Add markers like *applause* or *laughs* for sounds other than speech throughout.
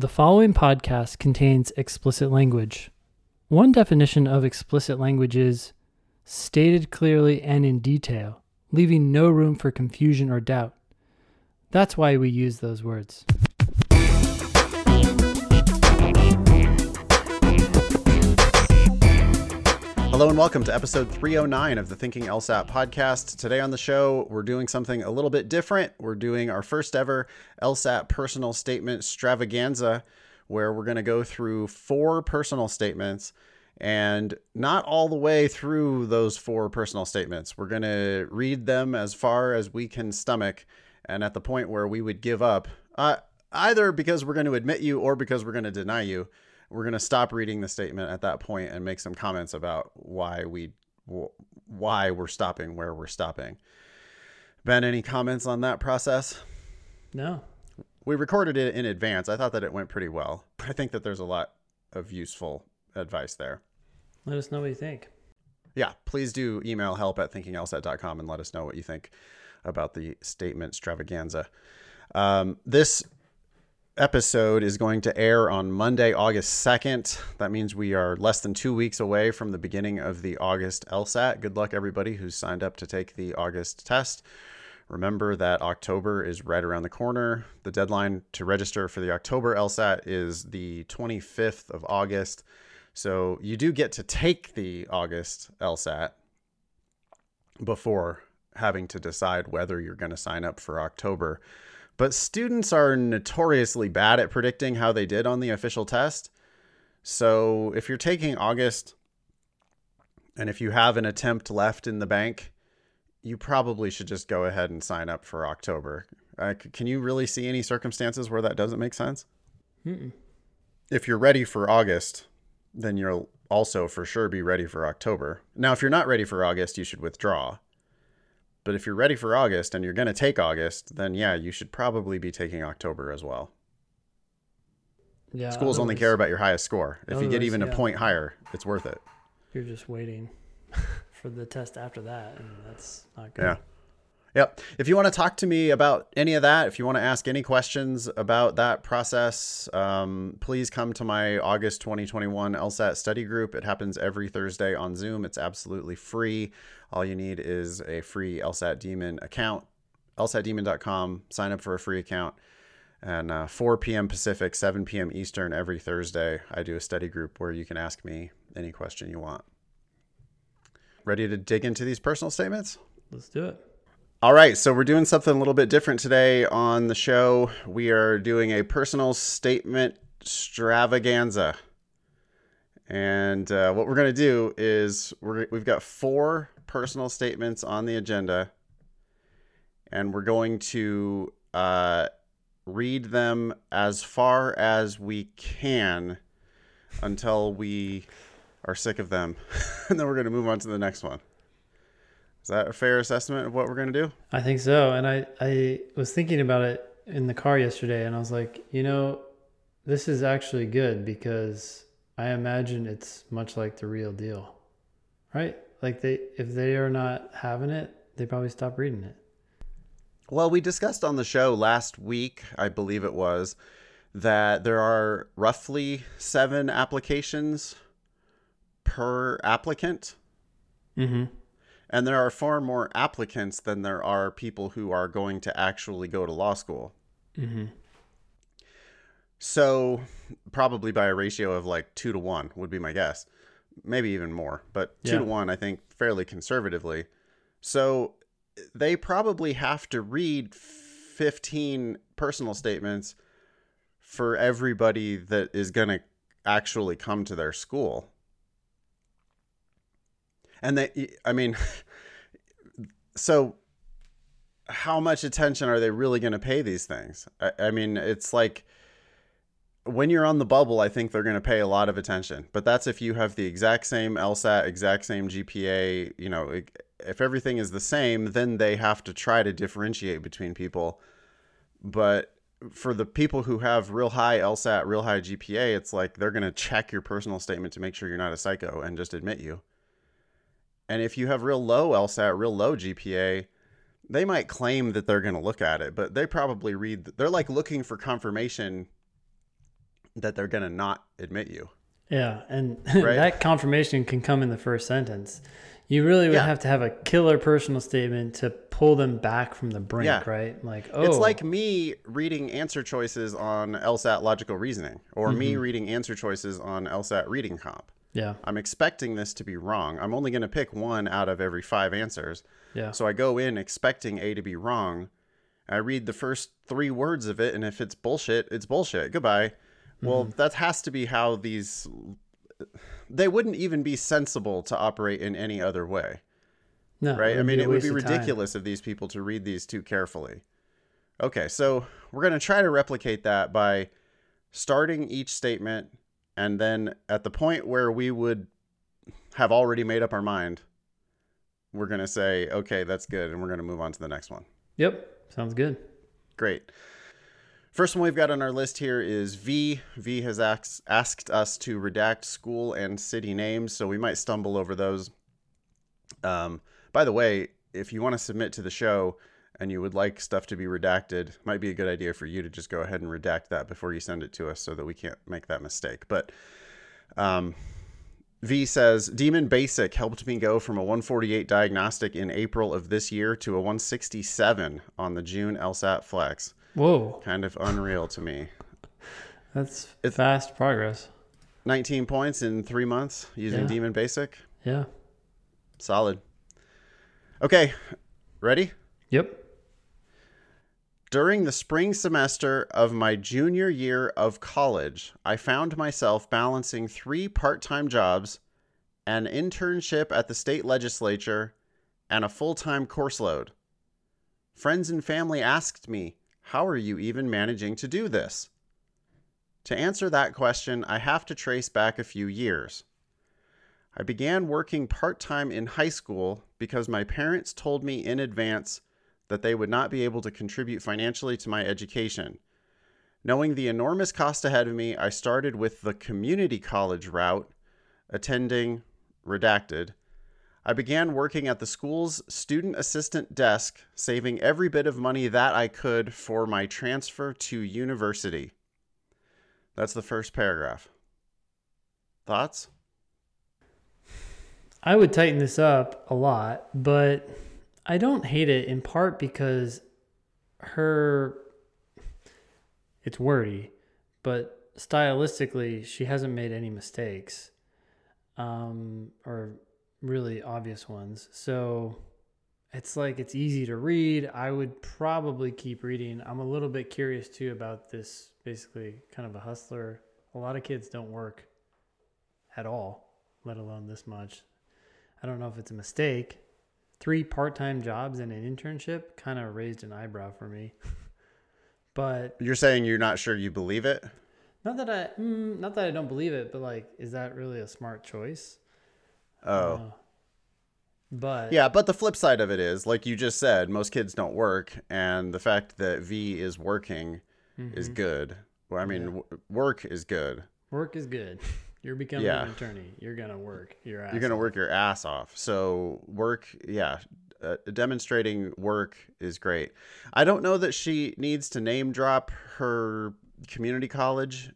The following podcast contains explicit language. One definition of explicit language is stated clearly and in detail, leaving no room for confusion or doubt. That's why we use those words. Hello and welcome to episode 309 of the Thinking LSAT podcast. Today on the show, we're doing something a little bit different. We're doing our first ever LSAT personal statement extravaganza, where we're going to go through four personal statements and not all the way through those four personal statements. We're going to read them as far as we can stomach, and at the point where we would give up, uh, either because we're going to admit you or because we're going to deny you we're going to stop reading the statement at that point and make some comments about why we why we're stopping where we're stopping. Ben, any comments on that process? No. We recorded it in advance. I thought that it went pretty well. I think that there's a lot of useful advice there. Let us know what you think. Yeah, please do email help at thinkinglsat.com and let us know what you think about the statement extravaganza. Um, this episode is going to air on Monday, August 2nd. That means we are less than two weeks away from the beginning of the August LSAT. Good luck, everybody who's signed up to take the August test. Remember that October is right around the corner. The deadline to register for the October LSAT is the 25th of August. So you do get to take the August LSAT before having to decide whether you're going to sign up for October. But students are notoriously bad at predicting how they did on the official test. So if you're taking August and if you have an attempt left in the bank, you probably should just go ahead and sign up for October. Uh, can you really see any circumstances where that doesn't make sense? Mm-mm. If you're ready for August, then you'll also for sure be ready for October. Now, if you're not ready for August, you should withdraw. But if you're ready for August and you're going to take August, then yeah, you should probably be taking October as well. Yeah. Schools only care about your highest score. If you get even yeah. a point higher, it's worth it. You're just waiting *laughs* for the test after that, and that's not good. Yeah. Yep. If you want to talk to me about any of that, if you want to ask any questions about that process, um, please come to my August 2021 LSAT study group. It happens every Thursday on Zoom. It's absolutely free. All you need is a free LSAT Demon account, lsatdemon.com. Sign up for a free account. And uh, 4 p.m. Pacific, 7 p.m. Eastern every Thursday, I do a study group where you can ask me any question you want. Ready to dig into these personal statements? Let's do it. All right, so we're doing something a little bit different today on the show. We are doing a personal statement extravaganza. And uh, what we're going to do is we have got four personal statements on the agenda, and we're going to uh, read them as far as we can until we are sick of them. *laughs* and then we're going to move on to the next one. Is that a fair assessment of what we're going to do? I think so. And I, I was thinking about it in the car yesterday and I was like, you know, this is actually good because I imagine it's much like the real deal. Right? Like they if they are not having it, they probably stop reading it. Well, we discussed on the show last week, I believe it was, that there are roughly 7 applications per applicant. Mhm and there are far more applicants than there are people who are going to actually go to law school. Mm-hmm. So, probably by a ratio of like two to one would be my guess. Maybe even more, but two yeah. to one, I think, fairly conservatively. So, they probably have to read 15 personal statements for everybody that is going to actually come to their school and they i mean *laughs* so how much attention are they really going to pay these things? I, I, mean it's like when you're on the bubble i think they're going to pay a lot of attention. But that's if you have the exact same lsat exact same gpa you know if everything is the same then they have to try to differentiate between people. But for the people who have real high LSAT, real high GPA, it's like they're going to check your personal statement to make sure you're not a psycho and just admit you. And if you have real low LSAT, real low GPA, they might claim that they're going to look at it, but they probably read, they're like looking for confirmation that they're going to not admit you. Yeah, and *laughs* Right? that confirmation can come in the first sentence. You really would Yeah. have to have a killer personal statement to pull them back from the brink, Yeah. right? Like, oh, It's like me reading answer choices on LSAT logical reasoning or me Mm-hmm. reading answer choices on LSAT reading comp. Yeah, I'm expecting this to be wrong. I'm only going to pick one out of every five answers. yeah, So I go in expecting A to be wrong. I read the first three words of it, and if it's bullshit, it's bullshit. Goodbye. Well, Mm-hmm. that has to be how these. They wouldn't even be sensible to operate in any other way, no, right? I mean, it would be time. ridiculous of these people to read these too carefully. Okay, so we're going to try to replicate that by starting each statement, and then at the point where we would have already made up our mind, we're going to say, okay, that's good, and we're going to move on to the next one. Yep, sounds good. Great. First one we've got on our list here is V. V has asked, asked us to redact school and city names, so we might stumble over those. Um, by the way, if you want to submit to the show and you would like stuff to be redacted, might be a good idea for you to just go ahead and redact that before you send it to us so that we can't make that mistake. But um, V says Demon Basic helped me go from a 148 diagnostic in April of this year to a 167 on the June LSAT Flex. Whoa, Kind of unreal to me. that's It's- fast progress. 19 points in three months using Yeah. Demon Basic. Yeah. Solid. Okay, ready? Yep. During the spring semester of my junior year of college, I found myself balancing three part time jobs, an internship at the state legislature, and a full time course load. Friends and family asked me, How are you even managing to do this? To answer that question, I have to trace back a few years. I began working part time in high school because my parents told me in advance that they would not be able to contribute financially to my education. Knowing the enormous cost ahead of me, I started with the community college route, attending redacted. I began working at the school's student assistant desk, saving every bit of money that I could for my transfer to university. That's the first paragraph. Thoughts? I would tighten this up a lot, but I don't hate it in part because her it's wordy, but stylistically she hasn't made any mistakes. Um or really obvious ones. So it's like it's easy to read. I would probably keep reading. I'm a little bit curious too about this basically kind of a hustler. A lot of kids don't work at all, let alone this much. I don't know if it's a mistake. Three part time jobs and an internship kind of raised an eyebrow for me. *laughs* but You're saying you're not sure you believe it? not that I, mm, not that I don't believe it, but like, is that really a smart choice? Oh. Uh, but Yeah, but the flip side of it is, like you just said, most kids don't work, and the fact that V is working is Mhm. good. Well, I mean, w- work is good. work is good. *laughs* You're becoming Yeah. an attorney. You're gonna work. Your ass You're gonna off. work your ass off. So work, yeah, uh, demonstrating work is great. I don't know that she needs to name drop her community college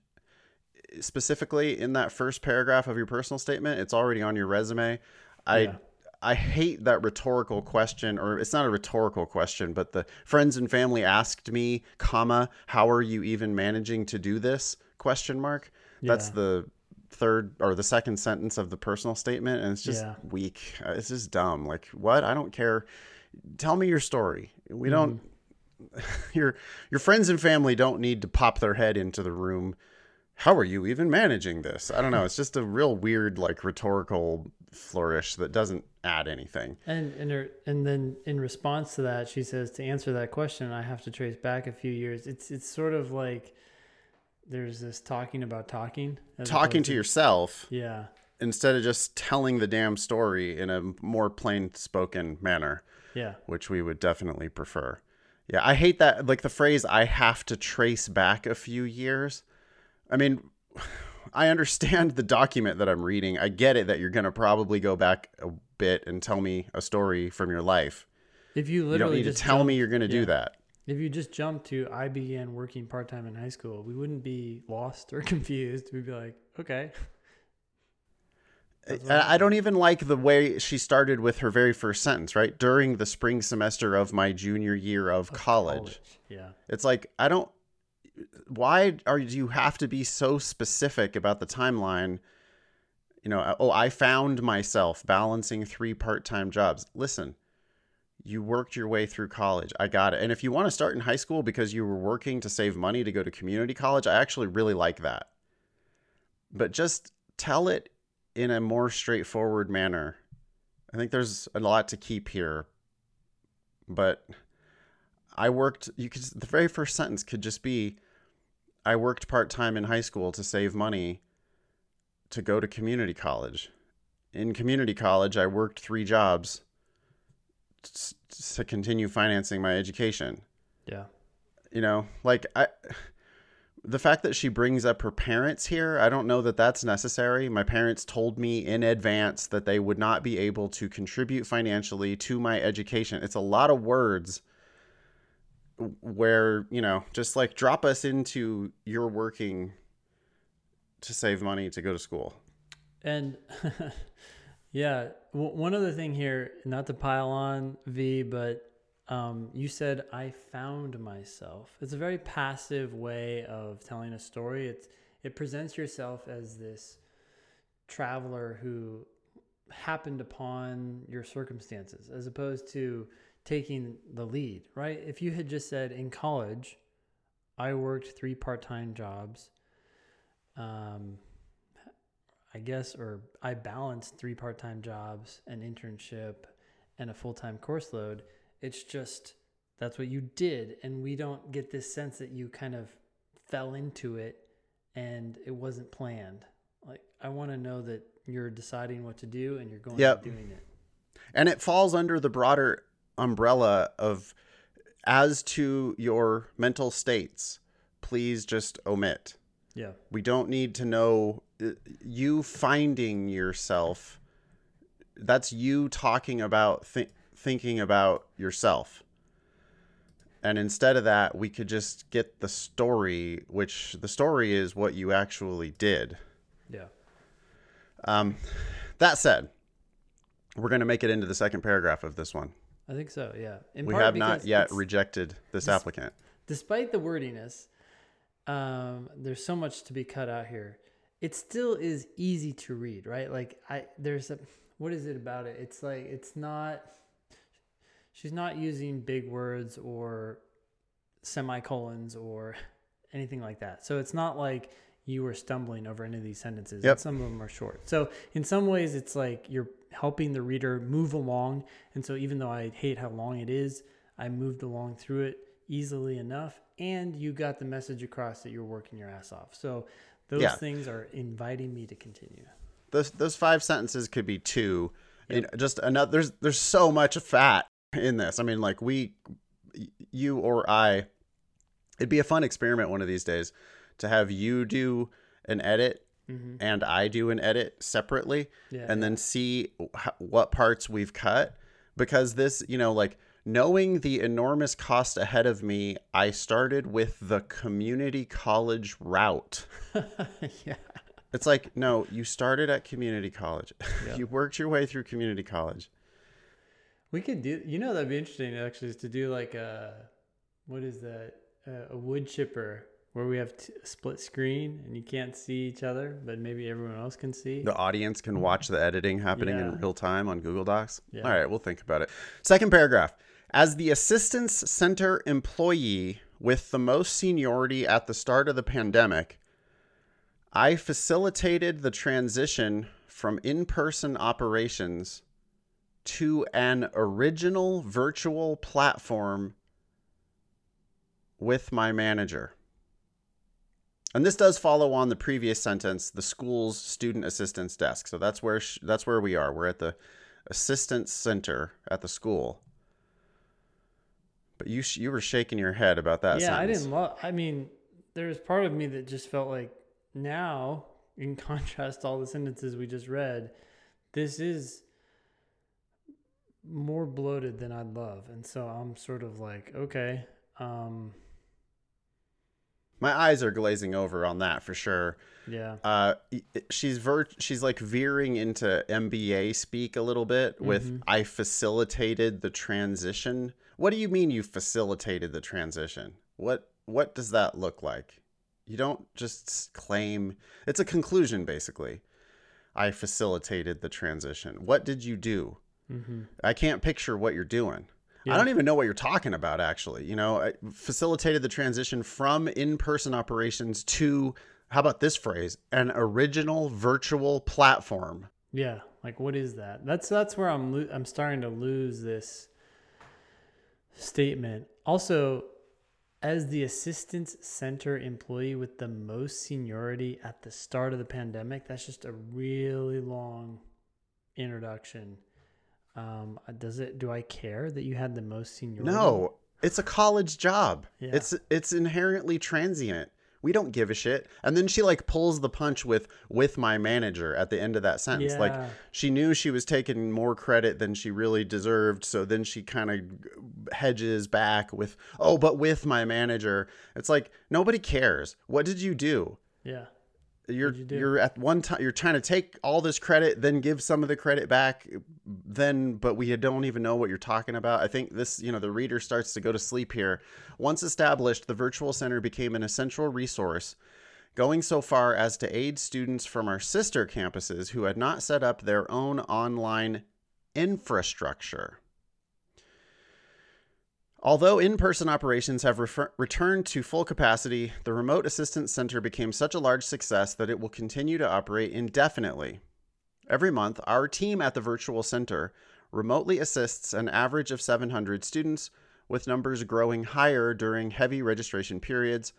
specifically in that first paragraph of your personal statement. It's already on your resume. I Yeah. I hate that rhetorical question, or it's not a rhetorical question, but the friends and family asked me, comma, how are you even managing to do this? Question mark. That's the third or the second sentence of the personal statement, and it's just Yeah. weak. Uh, It's just dumb. Like what? I don't care. Tell me your story. We don't. *laughs* Your your friends and family don't need to pop their head into the room. How are you even managing this? I don't know. It's just a real weird, like rhetorical flourish that doesn't add anything. And and her, and then in response to that, she says to answer that question, I have to trace back a few years. It's it's sort of like there's this talking about talking. Talking opposed to yourself yeah instead of just telling the damn story in a more plain spoken manner. yeah which we would definitely prefer. Yeah, I hate that like the phrase I have to trace back a few years. I mean, *sighs* I understand the document that I'm reading. I get it that you're going to probably go back a bit and tell me a story from your life. if you You don't literally need to just tell me you're going to do that. If you just jump to I began working part time in high school, we wouldn't be lost or *laughs* confused. We'd be like, okay. I I don't even like the way she started with her very first sentence, right? During the spring semester of my junior year of college. Yeah. It's like I don't. Why are you have to be so specific about the timeline? You know, uh, oh, I found myself balancing three part-time jobs. Listen, you worked your way through college. I got it. And if you want to start in high school because you were working to save money to go to community college, I actually really like that. But just tell it in a more straightforward manner. I think there's a lot to keep here. But I worked you could the very first sentence could just be I worked part-time in high school to save money to go to community college. In community college, I worked 3 jobs to continue financing my education. Yeah. You know, like I the fact that she brings up her parents here, I don't know that that's necessary. My parents told me in advance that they would not be able to contribute financially to my education. It's a lot of words where, you know, just like drop us into your working to save money to go to school. And *laughs* yeah, one other thing here, not to pile on V, but um, you said I found myself. It's a very passive way of telling a story. It's it presents yourself as this traveler who happened upon your circumstances, as opposed to taking the lead. Right? If you had just said in college, I worked three part-time jobs. Um, I guess, or I balanced three part time jobs, an internship, and a full time course load. It's just that's what you did. And we don't get this sense that you kind of fell into it and it wasn't planned. Like, I want to know that you're deciding what to do and you're going Yep. doing it. And it falls under the broader umbrella of as to your mental states, please just omit. Yeah. We don't need to know you finding yourself. That's you talking about th- thinking about yourself. And instead of that, we could just get the story, which the story is what you actually did. Yeah. Um, that said, we're going to make it into the second paragraph of this one. I think so. Yeah. In We have not yet rejected this This- applicant. despite the wordiness, um, there's so much to be cut out here. It still is easy to read, right? Like I, there's a, what is it about it? It's like it's not. She's not using big words or semicolons or *laughs* anything like that. So it's not like you were stumbling over any of these sentences. and Yep. Some of them are short. So in some ways, it's like you're helping the reader move along. And so even though I hate how long it is, I moved along through it easily enough. And you got the message across that you're working your ass off. So those Yeah. things are inviting me to continue. Those those five sentences could be two. You know, just another. There's there's so much fat in this. I mean, like we, you or I, it'd be a fun experiment one of these days to have you do an edit mm-hmm. and I do an edit separately, Yeah, and then see wh- what parts we've cut. Because this, you know, like knowing the enormous cost ahead of me, I started with the community college route. *laughs* yeah. It's like, no, you started at community college. *laughs* Yeah. you worked your way through community college. We could do, you know, that'd be interesting actually is to do like a, what is that? Uh, a wood chipper where we have t- split screen and you can't see each other, but maybe everyone else can see. The audience can watch the editing happening in real time on Google Docs. Yeah. All right, we'll think about it. Second paragraph. As the assistance center employee with the most seniority at the start of the pandemic, I facilitated the transition from in person operations to an original virtual platform with my manager. And this does follow on the previous sentence, the school's student assistance desk. So that's where sh- that's where we are. We're at the assistance center at the school. But you sh- you were shaking your head about that. yeah, I didn't love, I mean, there's part of me that just felt like now, in *laughs* contrast to all the sentences we just read, this is more bloated than I'd love. And so I'm sort of like, okay, Um, My eyes are glazing over on that for sure. yeah. Uh, she's ver- she's like veering into MBA speak a little bit with Mhm. I facilitated the transition. What do you mean you facilitated the transition? What what does that look like? You don't just claim it's a conclusion basically. I facilitated the transition. What did you do? Mm-hmm. I can't picture what you're doing. I don't even know what you're talking about, actually. You know, I facilitated the transition from in person operations to, how about this phrase, an original virtual platform. Yeah, like what is that? That's that's where I'm lo- I'm starting to lose this statement. Also, as the assistance center employee with the most seniority at the start of the pandemic, that's just a really long introduction. Um, does it? Do I care that you had the most seniority? No, it's a college job. Yeah. It's it's inherently transient. We don't give a shit. And then she like pulls the punch with with my manager at the end of that sentence. Like she knew she was taking more credit than she really deserved, so then she kind of hedges back with, "Oh, but with my manager." It's like nobody cares. What did you do? Yeah. You're you you're at one time you're trying to take all this credit, then give some of the credit back, then but we don't even know what you're talking about. I think this, you know, the reader starts to go to sleep here. Once established, the virtual center became an essential resource, going so far as to aid students from our sister campuses who had not set up their own online infrastructure. Although in person operations have refer- returned to full capacity, the Remote Assistance Center became such a large success that it will continue to operate indefinitely. Every month, our team at the Virtual Center remotely assists an average of 700 students, with numbers growing higher during heavy registration periods.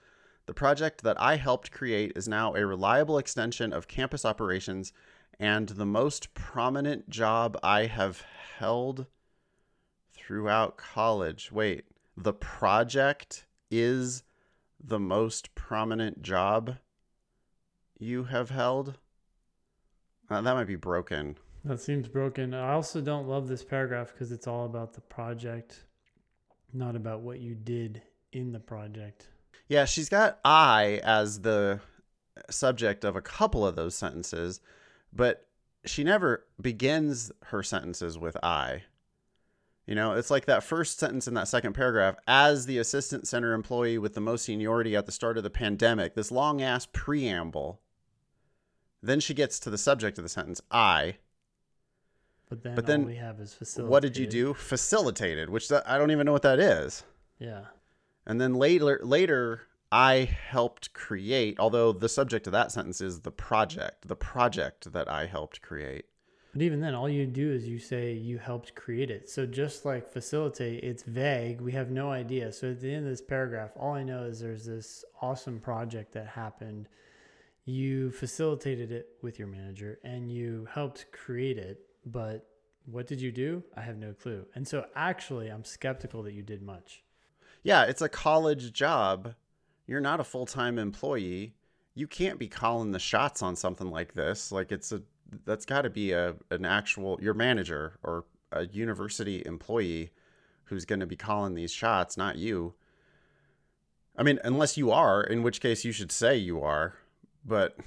The project that I helped create is now a reliable extension of campus operations and the most prominent job I have held throughout college. Wait, the project is the most prominent job you have held? Uh, that might be broken. That seems broken. I also don't love this paragraph because it's all about the project, not about what you did in the project. Yeah, she's got I as the subject of a couple of those sentences, but she never begins her sentences with I. You know, it's like that first sentence in that second paragraph as the assistant center employee with the most seniority at the start of the pandemic, this long ass preamble. Then she gets to the subject of the sentence I. But then, But then we have is facilitated. What did you do? Facilitated, which that, I don't even know what that is. Yeah. And then later, later, I helped create. Although the subject of that sentence is the project, the project that I helped create. But even then, all you do is you say you helped create it. So just like facilitate, it's vague. We have no idea. So at the end of this paragraph, all I know is there's this awesome project that happened. You facilitated it with your manager and you helped create it. But what did you do? I have no clue. And so actually, I'm skeptical that you did much. Yeah, it's a college job. You're not a full time employee. You can't be calling the shots on something like this. Like it's a that's got to be a an actual your manager or a university employee who's going to be calling these shots, not you. I mean, unless you are, in which case you should say you are. But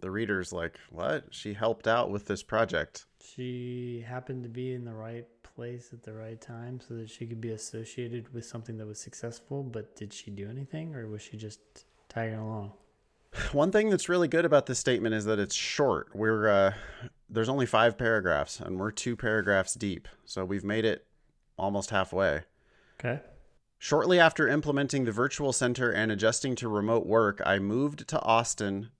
the reader's like, "What? She helped out with this project." She happened to be in the right place at the right time so that she could be associated with something that was successful. But did she do anything or was she just tagging along? One thing that's really good about this statement is that it's short. We're uh, there's only five paragraphs, and we're two paragraphs deep, so we've made it almost halfway. Okay. Shortly after implementing the virtual center and adjusting to remote work, I moved to Austin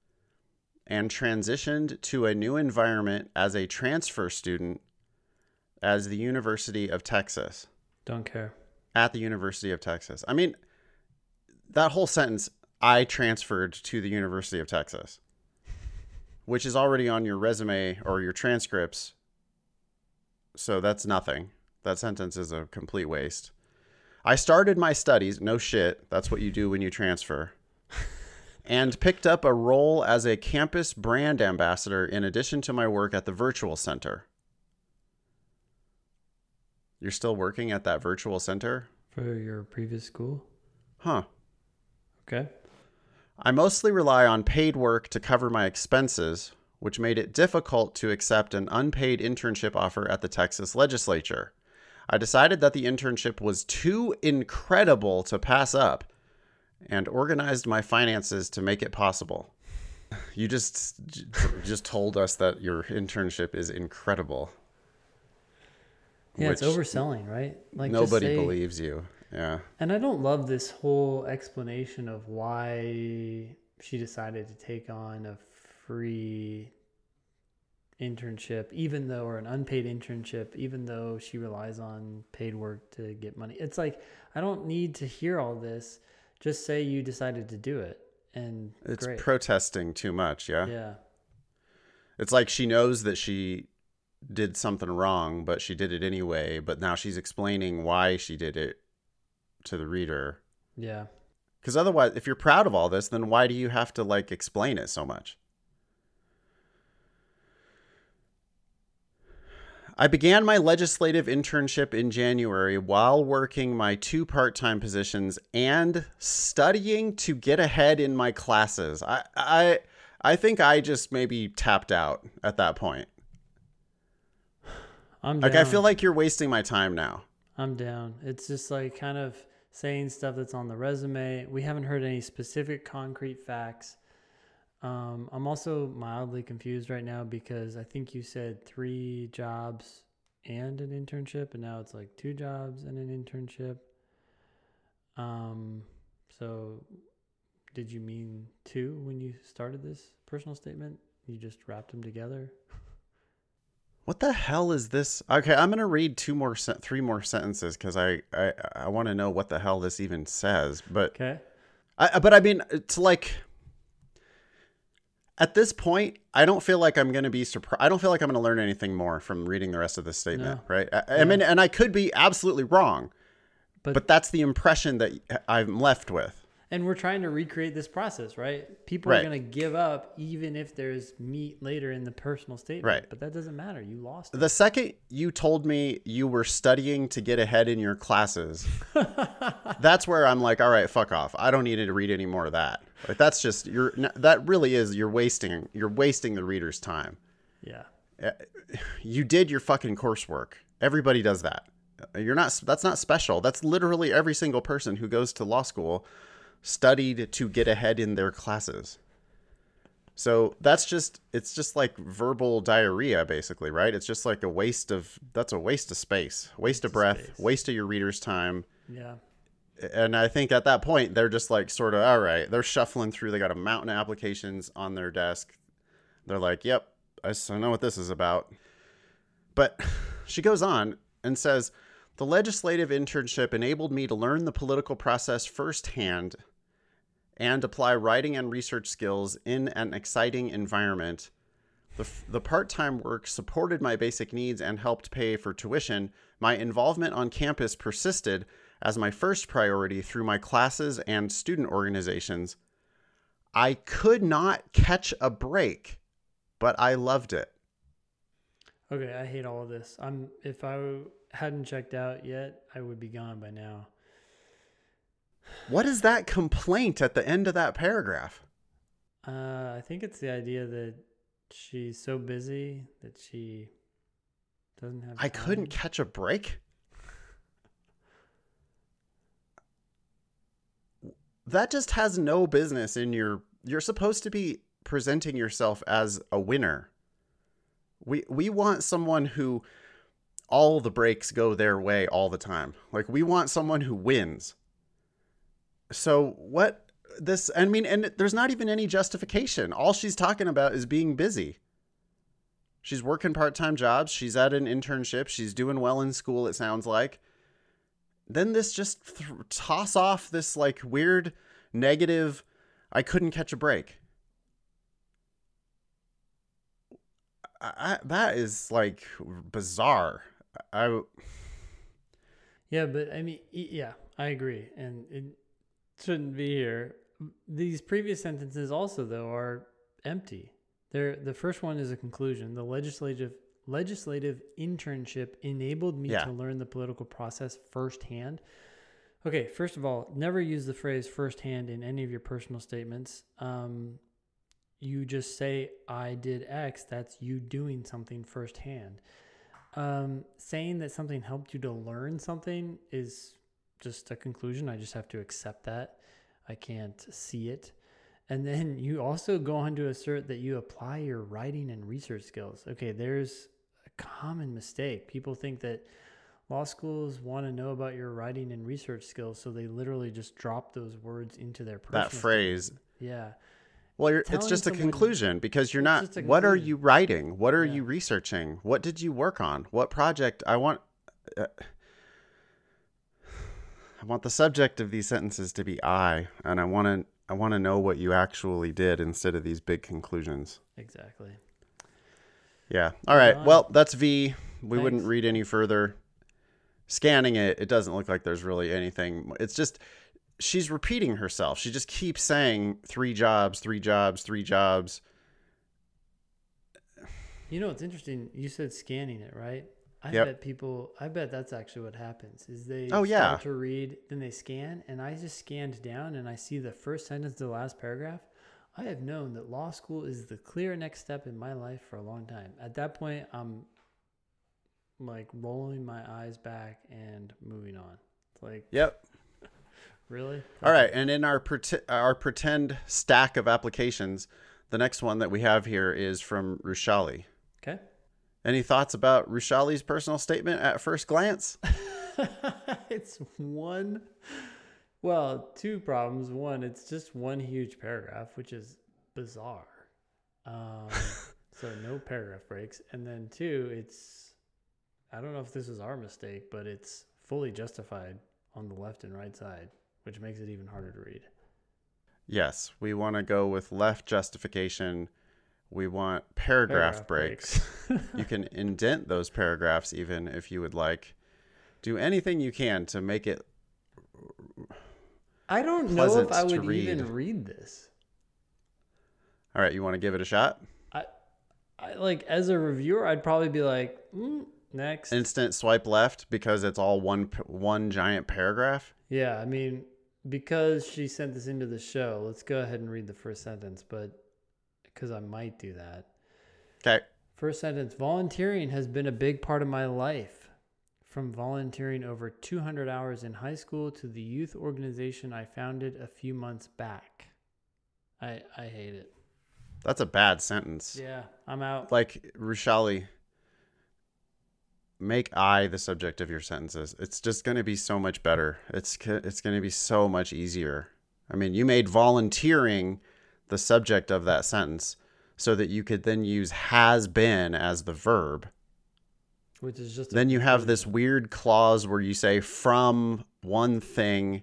and transitioned to a new environment as a transfer student as the University of Texas. Don't care. At the University of Texas. I mean, that whole sentence, I transferred to the University of Texas, which is already on your resume or your transcripts. So that's nothing. That sentence is a complete waste. I started my studies, no shit, that's what you do when you transfer, and picked up a role as a campus brand ambassador in addition to my work at the virtual center. You're still working at that virtual center? For your previous school? Huh. Okay. I mostly rely on paid work to cover my expenses, which made it difficult to accept an unpaid internship offer at the Texas legislature. I decided that the internship was too incredible to pass up and organized my finances to make it possible. *sighs* You just just told us that your internship is incredible. Yeah, it's overselling, right? Like Nobody say- believes you. Yeah. And I don't love this whole explanation of why she decided to take on a free internship, even though, or an unpaid internship, even though she relies on paid work to get money. It's like, I don't need to hear all this. Just say you decided to do it. And It's great. protesting too much, yeah? yeah. It's like she knows that she did something wrong, but she did it anyway, but now she's explaining why she did it to the reader. Yeah. Cuz otherwise, if you're proud of all this, then why do you have to like explain it so much? I began my legislative internship in January while working my two part-time positions and studying to get ahead in my classes. I I I think I just maybe tapped out at that point. I'm Like. I feel like you're wasting my time now. I'm down. It's just like kind of saying stuff that's on the resume. We haven't heard any specific concrete facts. Um, I'm also mildly confused right now because I think you said three jobs and an internship, and now it's like two jobs and an internship. Um, so did you mean two when you started this personal statement? You just wrapped them together? *laughs* What the hell is this? Okay, I'm gonna read two more, sen- three more sentences because I, I, I want to know what the hell this even says. But, Okay. I, but I mean, it's like, at this point, I don't feel like I'm gonna be surprised. I don't feel like I'm gonna learn anything more from reading the rest of this statement, No. right? I, I mean, and I could be absolutely wrong, But- but that's the impression that I'm left with. And we're trying to recreate this process, right? People Right. are going to give up even if there's meat later in the personal statement. Right. But that doesn't matter. You lost it. The second you told me you were studying to get ahead in your classes, *laughs* that's where I'm like, all right, fuck off. I don't need to read any more of that. Like that's just you're that really is you're wasting you're wasting the reader's time. Yeah. Eh, you did your fucking coursework. Everybody does that. You're not that's not special. That's literally every single person who goes to law school studied to get ahead in their classes. So that's just it's just like verbal diarrhea basically, right? It's just like a waste of that's a waste of space, waste of breath, space. waste of your reader's time. Yeah. And I think at that point they're just like sort of all right, they're shuffling through. They got a mountain of applications on their desk. They're like, "Yep, I know what this is about." But *sighs* she goes on and says, "The legislative internship enabled me to learn the political process firsthand and apply writing and research skills in an exciting environment. The, the part time work supported my basic needs and helped pay for tuition. My involvement on campus persisted as my first priority through my classes and student organizations. I could not catch a break, but I loved it. Okay. I hate all of this. I'm, if I hadn't checked out yet, I would be gone by now. What is that complaint at the end of that paragraph? Uh, I think it's the idea that she's so busy that she doesn't have. I couldn't catch a break. That just has no business in your you're supposed to be presenting yourself as a winner. We we want someone who all the breaks go their way all the time. Like we want someone who wins. So what this I mean and there's not even any justification. All she's talking about is being busy. She's working part-time jobs, she's at an internship, she's doing well in school it sounds like. Then this just th- toss off this like weird negative I couldn't catch a break. I, that is like bizarre. I Yeah, but I mean, yeah, I agree, and it shouldn't be here. These previous sentences also, though, are empty. They're the first one is a conclusion. The legislative legislative internship enabled me Yeah. to learn the political process firsthand. Okay, first of all, never use the phrase firsthand in any of your personal statements. Um, you just say, I did X, that's you doing something firsthand. Um, saying that something helped you to learn something is just a conclusion. I just have to accept that. I can't see it. And then you also go on to assert that you apply your writing and research skills. Okay, there's a common mistake. People think that law schools want to know about your writing and research skills, so they literally just drop those words into their that phrase. Yeah. Well, you're, it's just a conclusion because you're not. What are you writing? What are Yeah. you researching? What did you work on? What project? I want. Uh, I want the subject of these sentences to be I, and I want to. I want to know what you actually did instead of these big conclusions. Exactly. Yeah. All right. Well, that's V. We wouldn't read any further. Scanning it, it doesn't look like there's really anything. It's just she's repeating herself. She just keeps saying three jobs, three jobs, three jobs. You know, it's interesting. You said scanning it, right? I Yep. bet people. I bet that's actually what happens. Is they Oh, yeah. to read, then they scan, and I just scanned down and I see the first sentence to the last paragraph. I have known that law school is the clear next step in my life for a long time. At that point, I'm like rolling my eyes back and moving on. It's like, Yep. Really? All right, and in our our pretend stack of applications, the next one that we have here is from Rushali. Okay. Any thoughts about Rushali's personal statement at first glance? *laughs* it's one well two problems one it's just one huge paragraph which is bizarre um, *laughs* so no paragraph breaks and then two it's i don't know if this is our mistake but it's fully justified on the left and right side which makes it even harder to read Yes, we want to go with left justification. We want paragraph, Paragraph breaks. you can *laughs* indent those paragraphs even if you would like. Do anything you can to make it i don't know if i would read. even read this All right, you want to give it a shot? I, I like as a reviewer i'd probably be like mm, next Instant swipe left because it's all one one giant paragraph. Yeah, I mean, because she sent this into the show, let's go ahead and read the first sentence, but because I might do that. Okay. First sentence Volunteering has been a big part of my life. From volunteering over 200 hours in high school to the youth organization I founded a few months back. I, I hate it. That's a bad sentence. Yeah, I'm out. like Rushali, make I the subject of your sentences. It's just going to be so much better. It's it's going to be so much easier. I mean, you made volunteering the subject of that sentence so that you could then use has been as the verb. Which is just Then you have this weird clause where you say from one thing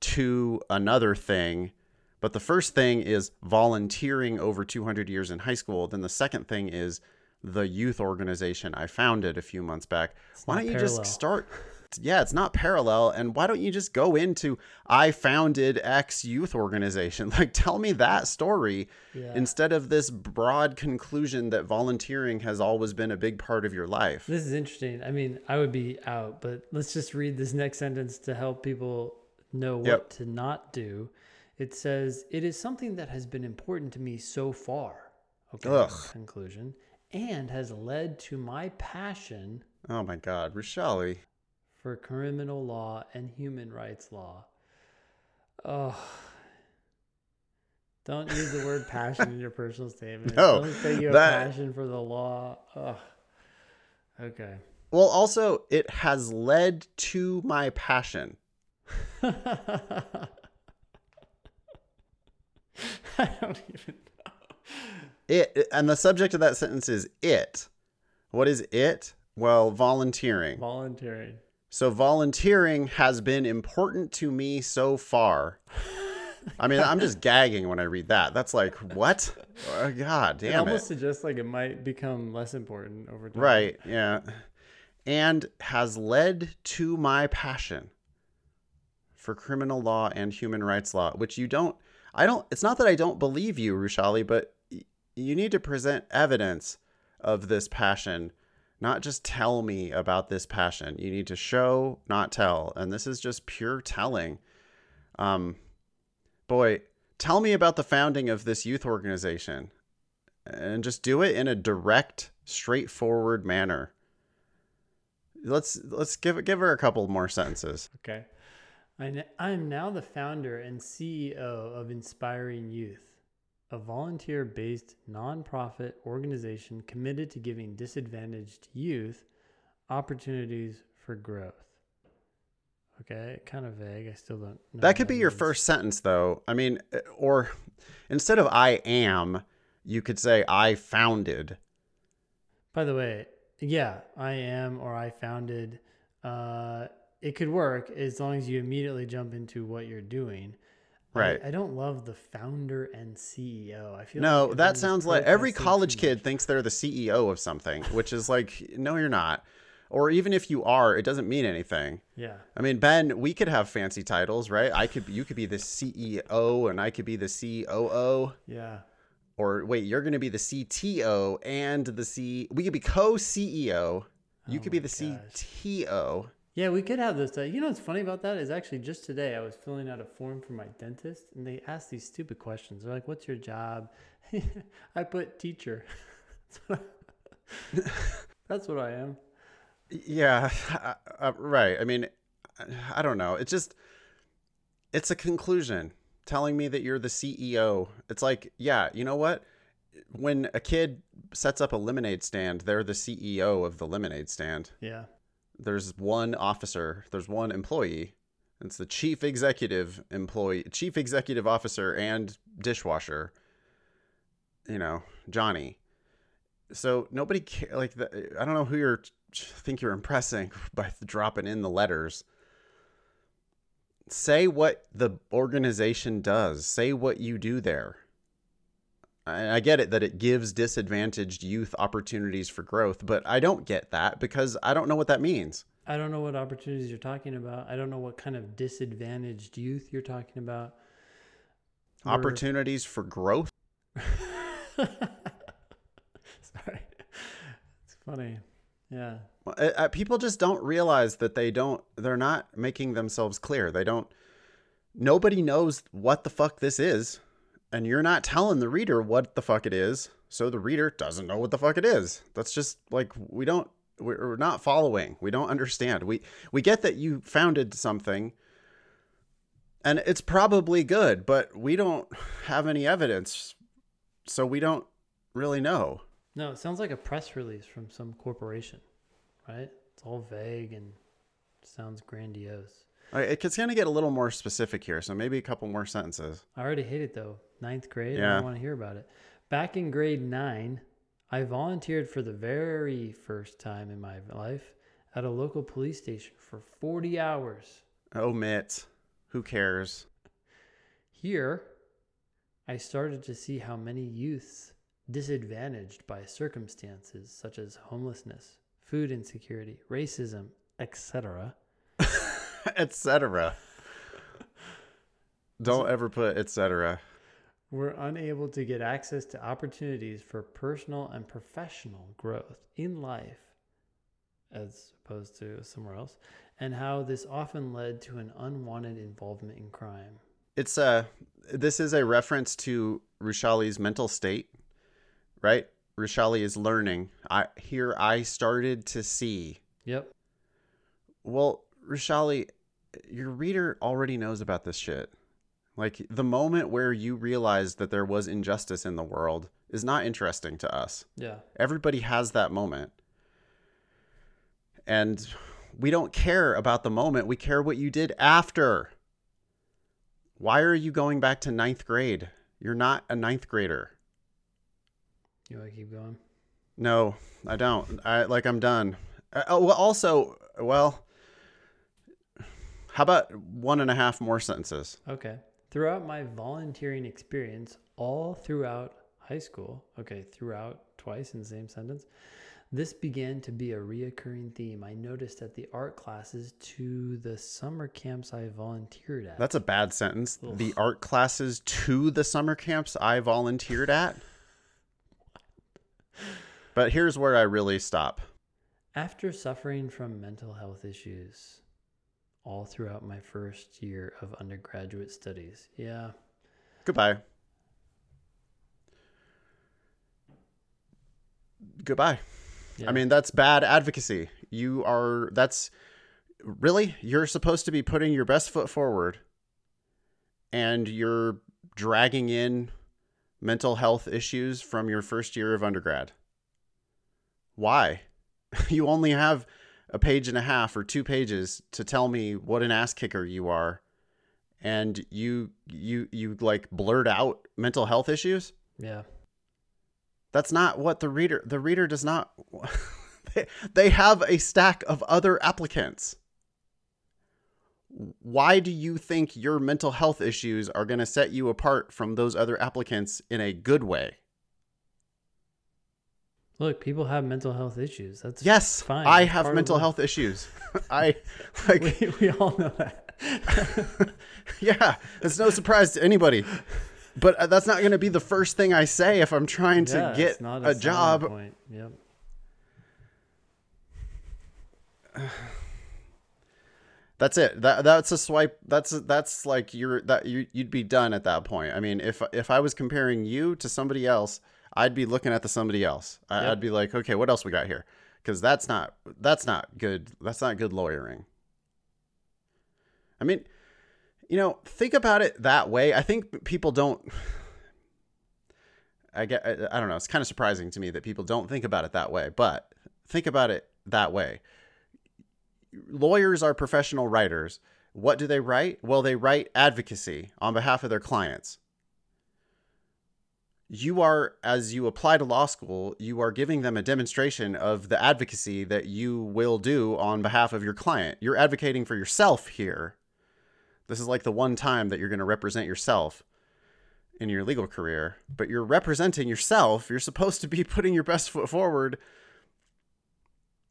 to another thing. But the first thing is volunteering over 200 years in high school. Then the second thing is the youth organization I founded a few months back. why don't you parallel. just start? *laughs* Yeah, it's not parallel. And why don't you just go into I founded X youth organization? *laughs* Like, tell me that story Yeah. instead of this broad conclusion that volunteering has always been a big part of your life. This is interesting. I mean, I would be out, but let's just read this next sentence to help people know what Yep. to not do. It says, It is something that has been important to me so far. Okay. Ugh. Conclusion. And has led to my passion Oh my God, Rushali. for criminal law and human rights law. Oh. Don't use the word passion in your personal statement. *laughs* No, Don't say you have that- passion for the law. Oh. Okay. Well, also, it has led to my passion. *laughs* I don't even know. It and the subject of that sentence is it. What is it? Well, volunteering. Volunteering. So volunteering has been important to me so far. I mean, I'm just *laughs* gagging when I read that. That's like, what? *laughs* Oh, God damn It almost it. suggests like it might become less important over time. Right, yeah. And has led to my passion for criminal law and human rights law, which you don't, I don't, it's not that I don't believe you, Rushali, but you need to present evidence of this passion not just tell me about this passion. You need to show, not tell. And this is just pure telling. Um, boy, tell me about the founding of this youth organization and just do it in a direct, straightforward manner. Let's let's give give her a couple more sentences. Okay. I am now the founder and CEO of Inspiring Youth, a volunteer based nonprofit organization committed to giving disadvantaged youth opportunities for growth. Okay, kind of vague. I still don't know. That could be your first sentence, though. I mean, or instead of I am, you could say I founded. By the way, yeah, I am or I founded. Uh, it could work as long as you immediately jump into what you're doing. Right. I, I don't love the founder and CEO. I feel no. like that sounds like every college kid thinks they're the CEO of something, which is like, no, you're not. Or even if you are, it doesn't mean anything. Yeah. I mean, Ben, we could have fancy titles, right? I could, you could be the CEO, and I could be the COO. Yeah. Or wait, you're going to be the CTO and the C. We could be co-CEO. You Oh could be the gosh. CTO. Yeah, we could have this. Uh, you know what's funny about that is actually just today I was filling out a form for my dentist and they asked these stupid questions. They're like, "What's your job?" *laughs* I put teacher. *laughs* That's what I am. Yeah, uh, right. I mean, I don't know. It's just, it's a conclusion telling me that you're the CEO. It's like, yeah, you know what? When a kid sets up a lemonade stand, they're the CEO of the lemonade stand. Yeah. There's one officer, there's one employee. It's the chief executive employee, chief executive officer, and dishwasher. You know, Johnny. So nobody ca- like the, I don't know who you're think you're impressing *laughs* by dropping in the letters. Say what the organization does. Say what you do there. I get it that it gives disadvantaged youth opportunities for growth, but I don't get that because I don't know what that means. I don't know what opportunities you're talking about. I don't know what kind of disadvantaged youth you're talking about. Opportunities for growth? *laughs* Sorry. It's funny. Yeah. Well, uh, people just don't realize that they don't they're not making themselves clear they don't nobody knows what the fuck this is and you're not telling the reader what the fuck it is so the reader doesn't know what the fuck it is that's just like we don't we're not following we don't understand we we get that you founded something and it's probably good but we don't have any evidence so we don't really know No, it sounds like a press release from some corporation, right? It's all vague and sounds grandiose. All right, it's going to get a little more specific here so maybe a couple more sentences I already hate it though. Ninth grade, I Yeah. don't want to hear about it. Back in grade nine, I volunteered for the very first time in my life at a local police station for 40 hours. Oh, omit who cares Here, I started to see how many youths disadvantaged by circumstances such as homelessness, food insecurity, racism, etc. *laughs* etc. Don't ever put etc. We're unable to get access to opportunities for personal and professional growth in life as opposed to somewhere else, and how this often led to an unwanted involvement in crime. It's a this is a reference to Rushali's mental state, right? Rushali is learning. I here I started to see. Yep. Well, Rushali, your reader already knows about this shit. Like the moment where you realize that there was injustice in the world is not interesting to us. Yeah. Everybody has that moment. And we don't care about the moment. We care what you did after. Why are you going back to ninth grade? You're not a ninth grader. You want to keep going? No, I don't. I like I'm done. Uh, oh, well, also, well, how about one and a half more sentences? Okay. Throughout my volunteering experience, all throughout high school, okay, throughout twice in the same sentence, this began to be a reoccurring theme I noticed at the art classes to the summer camps I volunteered at. That's a bad sentence. Ugh. The art classes to the summer camps I volunteered at. But here's where I really stop. After suffering from mental health issues all throughout my first year of undergraduate studies, yeah, Goodbye. Goodbye. yeah. I mean, that's bad advocacy. You are, that's really, you're supposed to be putting your best foot forward and you're dragging in mental health issues from your first year of undergrad. Why? *laughs* You only have a page and a half or two pages to tell me what an ass kicker you are and you you you like blurt out mental health issues? Yeah, that's not what the reader the reader does not *laughs* they, they have a stack of other applicants. Why do you think your mental health issues are going to set you apart from those other applicants in a good way look, people have mental health issues. That's yes fine. i That's have mental health issues *laughs* i like We, we all know that. *laughs* yeah it's no surprise to anybody but uh, that's not going to be the first thing i say if i'm trying to Yeah, get a selling job Point. Yep. *sighs* That's it. That that's a swipe. That's that's like you're that you you'd be done at that point. I mean, if if I was comparing you to somebody else, I'd be looking at the somebody else. I, Yep. I'd be like, okay, what else we got here? Because that's not that's not good. That's not good lawyering. I mean, you know, think about it that way. I think people don't. *sighs* I get. I, I don't know. It's kind of surprising to me that people don't think about it that way. But think about it that way lawyers are professional writers. What do they write? Well, they write advocacy on behalf of their clients. You are, as you apply to law school, you are giving them a demonstration of the advocacy that you will do on behalf of your client. You're advocating for yourself here. This is like the one time that you're going to represent yourself in your legal career, but you're representing yourself. You're supposed to be *laughs* putting your best foot forward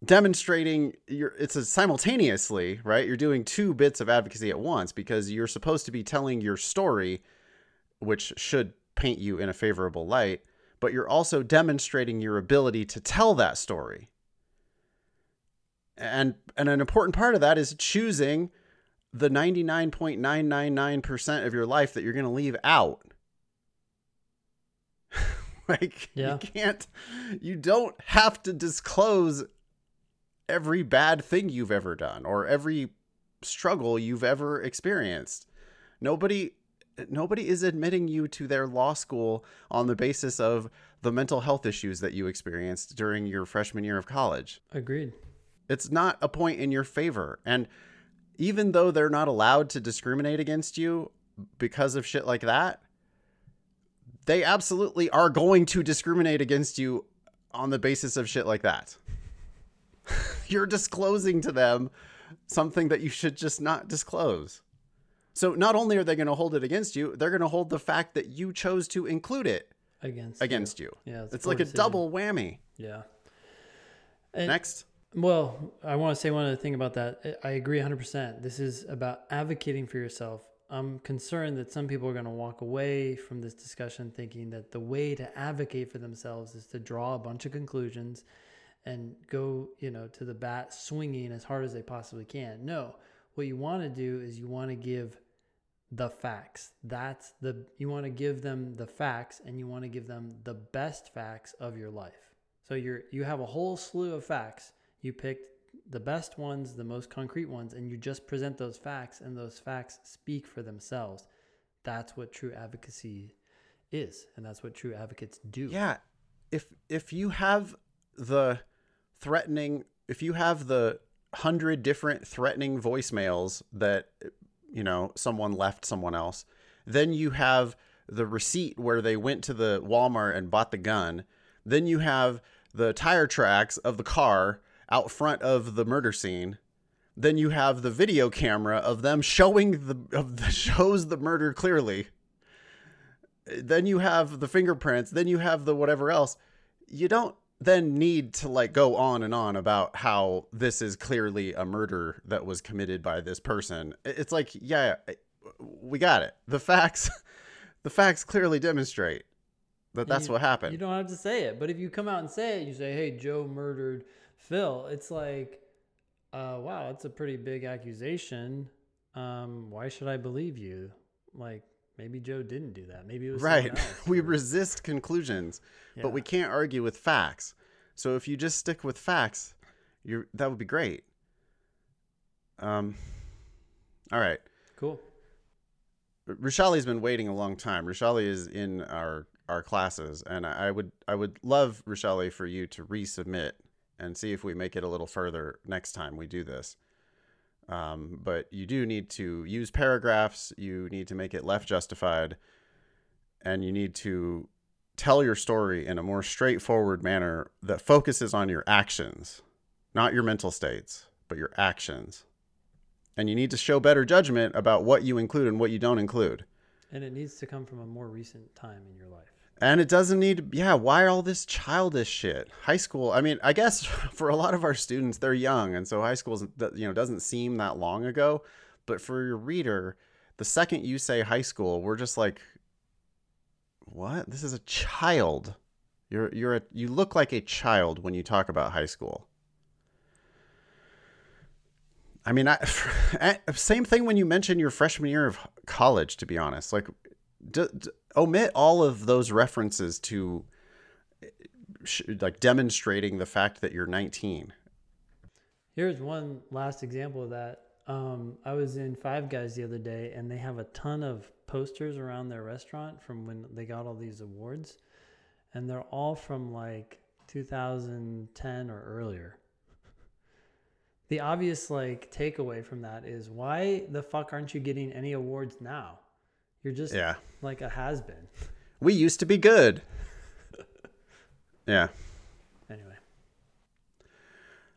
demonstrating your it's a simultaneously right you're doing two bits of advocacy at once because you're supposed to be telling your story which should paint you in a favorable light but you're also demonstrating your ability to tell that story and and an important part of that is choosing the 99.999% of your life that you're going to leave out *laughs* like Yeah. you can't you don't have to disclose every bad thing you've ever done or every struggle you've ever experienced. Nobody nobody is admitting you to their law school on the basis of the mental health issues that you experienced during your freshman year of college. Agreed. It's not a point in your favor. And even though they're not allowed to discriminate against you because of shit like that, they absolutely are going to discriminate against you on the basis of shit like that. *laughs* You're disclosing to them something that you should just not disclose. So not only are they going to hold it against you, they're going to hold the fact that you chose to include it Against. against you. Yeah. It's like a decision. double whammy. Yeah. And- Next. Well, I want to say one other thing about that. I I agree 100%. This is about advocating for yourself. I'm concerned that some people are going to walk away from this discussion thinking that the way to advocate for themselves is to draw a bunch of conclusions and go, you know, to the bat swinging as hard as they possibly can. No, what you want to do is you want to give the facts. That's the you want to give them the facts and you want to give them the best facts of your life. So you're you have a whole slew of facts. You picked the best ones, the most concrete ones, and you just present those facts, and those facts speak for themselves. That's what true advocacy is, and that's what true advocates do. Yeah. If if you have the threatening if you have the hundred different threatening voicemails that you know someone left someone else, then you have the receipt where they went to the Walmart and bought the gun. Then you have the tire tracks of the car out front of the murder scene. Then you have the video camera of them showing the of the *laughs* shows the murder clearly then you have the fingerprints, then you have the whatever else. You don't then need to like go on and on about how this is clearly a murder that was committed by this person. It's like, yeah, we got it. The facts *laughs* the facts clearly demonstrate that that's You- what happened. You don't have to say it, but if you come out and say it, you say, "Hey, Joe murdered Phil, it's like, uh, wow, that's a pretty big accusation. Um, why should I believe you? Like, maybe Joe didn't do that. Maybe it was Right. *laughs* we resist conclusions, but we can't argue with facts. So if you just stick with facts, you're that would be great. Um all right. cool. Rushali's been waiting a long time. Rushali is in our our classes, and I I would I would love Rushali for you to resubmit and see if we make it a little further next time we do this. Um, but you do need to use paragraphs. You need to make it left justified, and you need to tell your story in a more straightforward manner that focuses on your actions, not your mental states, but your actions and you need to show better judgment about what you include and what you don't include. And it needs to come from a more recent time in your life. And it doesn't need yeah, why all this childish shit? High school, I mean, I guess *laughs* for a lot of our students, they're young. And so high school, you know, doesn't seem that long ago. But for your reader, the second you say high school, we're just like, what? This is a child. You're, you're a, you look like a child when you talk about high school. I mean, I, *laughs* eh, same thing when you mention your freshman year of college. To be honest, like, omit all of those references to, sh- like, demonstrating the fact that you're 19. Here's one last example of that. Um, I was in Five Guys the other day, and they have a ton of posters around their restaurant from when they got all these awards, and they're all from like 2010 or earlier. The obvious like takeaway from that is why the fuck aren't you getting any awards now? You're just Yeah, like a has been. we used to be good. yeah. Anyway,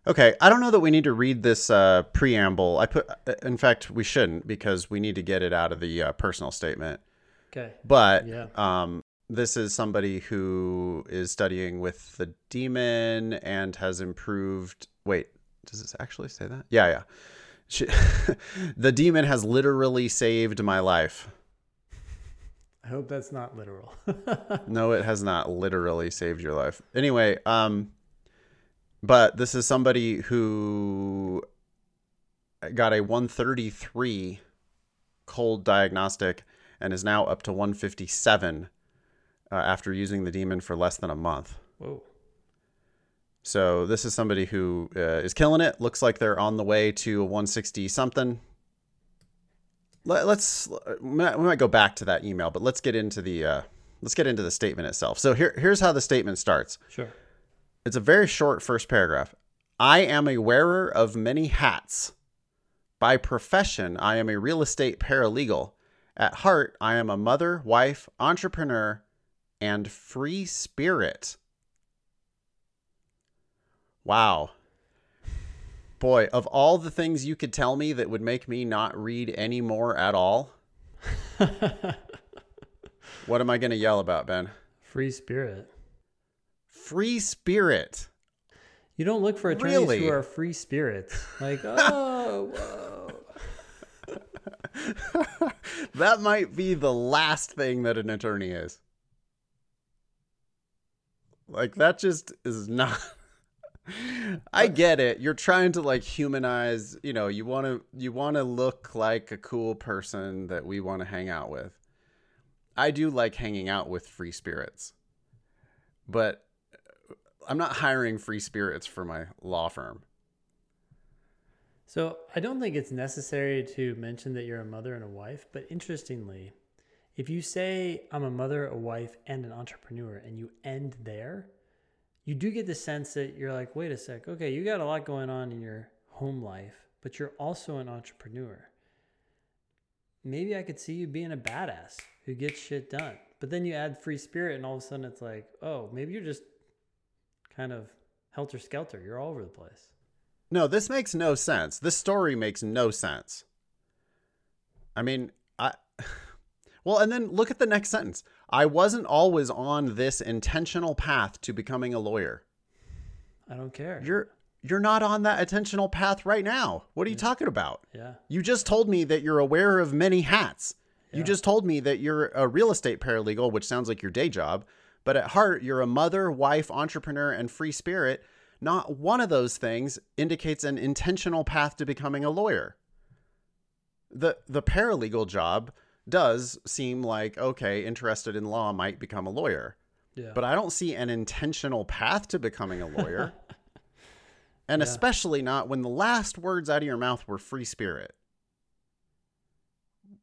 Okay, I don't know that we need to read this uh, preamble. I put, in fact, we shouldn't because we need to get it out of the uh, personal statement. okay, But Yeah. um, this is somebody who is studying with the demon and has improved. Wait, does this actually say that? Yeah, yeah. She, *laughs* the demon has literally saved my life. I hope that's not literal. *laughs* No, it has not literally saved your life. Anyway, um, but this is somebody who got a 133 cold diagnostic and is now up to 157 uh, after using the demon for less than a month. Whoa. So this is somebody who uh, is killing it. Looks like they're on the way to a 160 something. Let, let's we might we might go back to that email, but let's get into the uh, let's get into the statement itself. So here here's how the statement starts. Sure. It's a very short first paragraph. I am a wearer of many hats. By profession, I am a real estate paralegal. At heart, I am a mother, wife, entrepreneur, and free spirit. Wow. Boy, of all the things you could tell me that would make me not read any more at all, *laughs* what am I going to yell about, Ben? Free spirit. Free spirit. You don't look for attorneys Really? who are free spirits. Like, *laughs* oh, whoa. *laughs* that might be the last thing that an attorney is. Like that just is not I get it. You're trying to like humanize, you know, you want to you want to look like a cool person that we want to hang out with. I do like hanging out with free spirits. But I'm not hiring free spirits for my law firm. So I don't think it's necessary to mention that you're a mother and a wife, but interestingly, if you say I'm a mother, a wife, and an entrepreneur, and you end there, you do get the sense that you're like, wait a sec, okay, you got a lot going on in your home life, but you're also an entrepreneur. Maybe I could see you being a badass who gets shit done. But then you add free spirit, and all of a sudden it's like, oh, maybe you're just kind of helter skelter. You're all over the place. No, this makes no sense. This story makes no sense. I mean, I *laughs* Well, and then look at the next sentence. I wasn't always on this intentional path to becoming a lawyer. I don't care. You're you're not on that intentional path right now. What are you talking about? yeah. You just told me that you're aware of many hats. You just told me that you're a real estate paralegal, which sounds like your day job, but at heart you're a mother, wife, entrepreneur, and free spirit. not one of those things indicates an intentional path to becoming a lawyer. The the paralegal job does seem like okay, interested in law might become a lawyer. Yeah. But I don't see an intentional path to becoming a lawyer. *laughs* and Yeah. especially not when the last words out of your mouth were free spirit.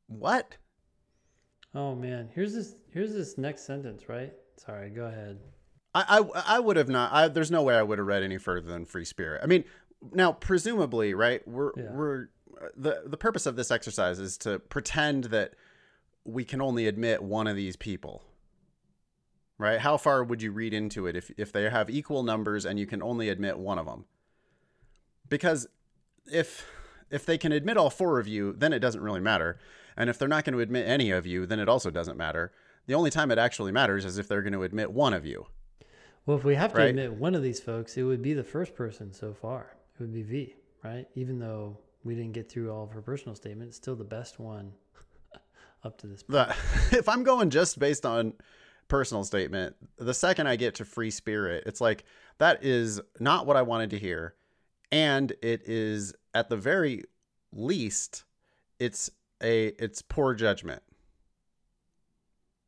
What? oh man, here's this here's this next sentence, right? Sorry, go ahead. I, I, I would have not. I, there's no way I would have read any further than free spirit. I mean, now presumably, right? We're Yeah. we're uh, the the purpose of this exercise is to pretend that we can only admit one of these people. Right? How far would you read into it if if they have equal numbers and you can only admit one of them? Because if if they can admit all four of you, then it doesn't really matter. And if they're not going to admit any of you, then it also doesn't matter. The only time it actually matters is if they're going to admit one of you. Well, if we have to Right. admit one of these folks, it would be the first person so far. It would be V, right? Even though we didn't get through all of her personal statements, still the best one up to this point. the *laughs* if I'm going just based on personal statement, the second I get to free spirit, it's like that is not what I wanted to hear, and it is at the very least, it's a it's poor judgment.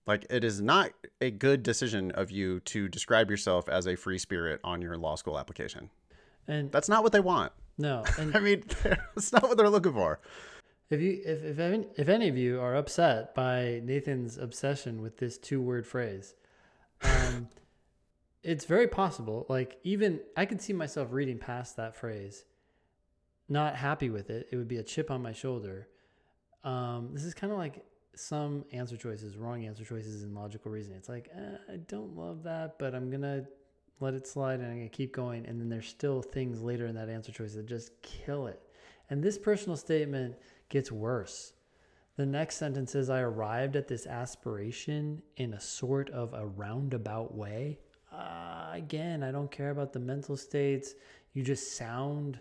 Like it is not a good decision of you to describe yourself as a free spirit on your law school application. And That's not what they want. no, *laughs* and I mean, *laughs* that's not what they're looking for. If you if if any, if any of you are upset by Nathan's obsession with this two word phrase, um, *laughs* it's very possible. Like even I could see myself reading past that phrase, not happy with it. It would be a chip on my shoulder. Um, this is kind of like some answer choices, wrong answer choices in logical reasoning. It's like eh, I don't love that, but I'm gonna let it slide and I'm gonna keep going. And then there's still things later in that answer choice that just kill it. And this personal statement gets worse. The next sentence is I arrived at this aspiration in a sort of a roundabout way. Uh, again, I don't care about the mental states. You just sound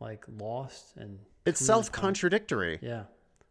like lost and It's self contradictory. Yeah.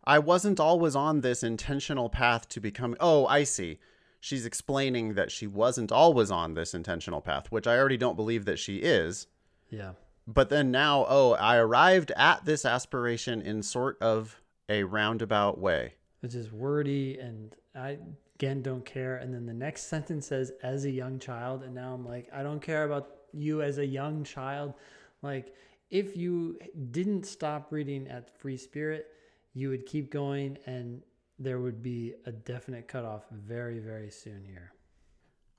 I wasn't always on this intentional path to become. Oh, I see. She's explaining that she wasn't always on this intentional path, which I already don't believe that she is. Yeah. But then now, oh, I arrived at this aspiration in sort of a roundabout way. It's just wordy and I again don't care. And then the next sentence says as a young child. And now I'm like, I don't care about you as a young child. Like if you didn't stop reading at Free Spirit, you would keep going and there would be a definite cutoff very, very soon here.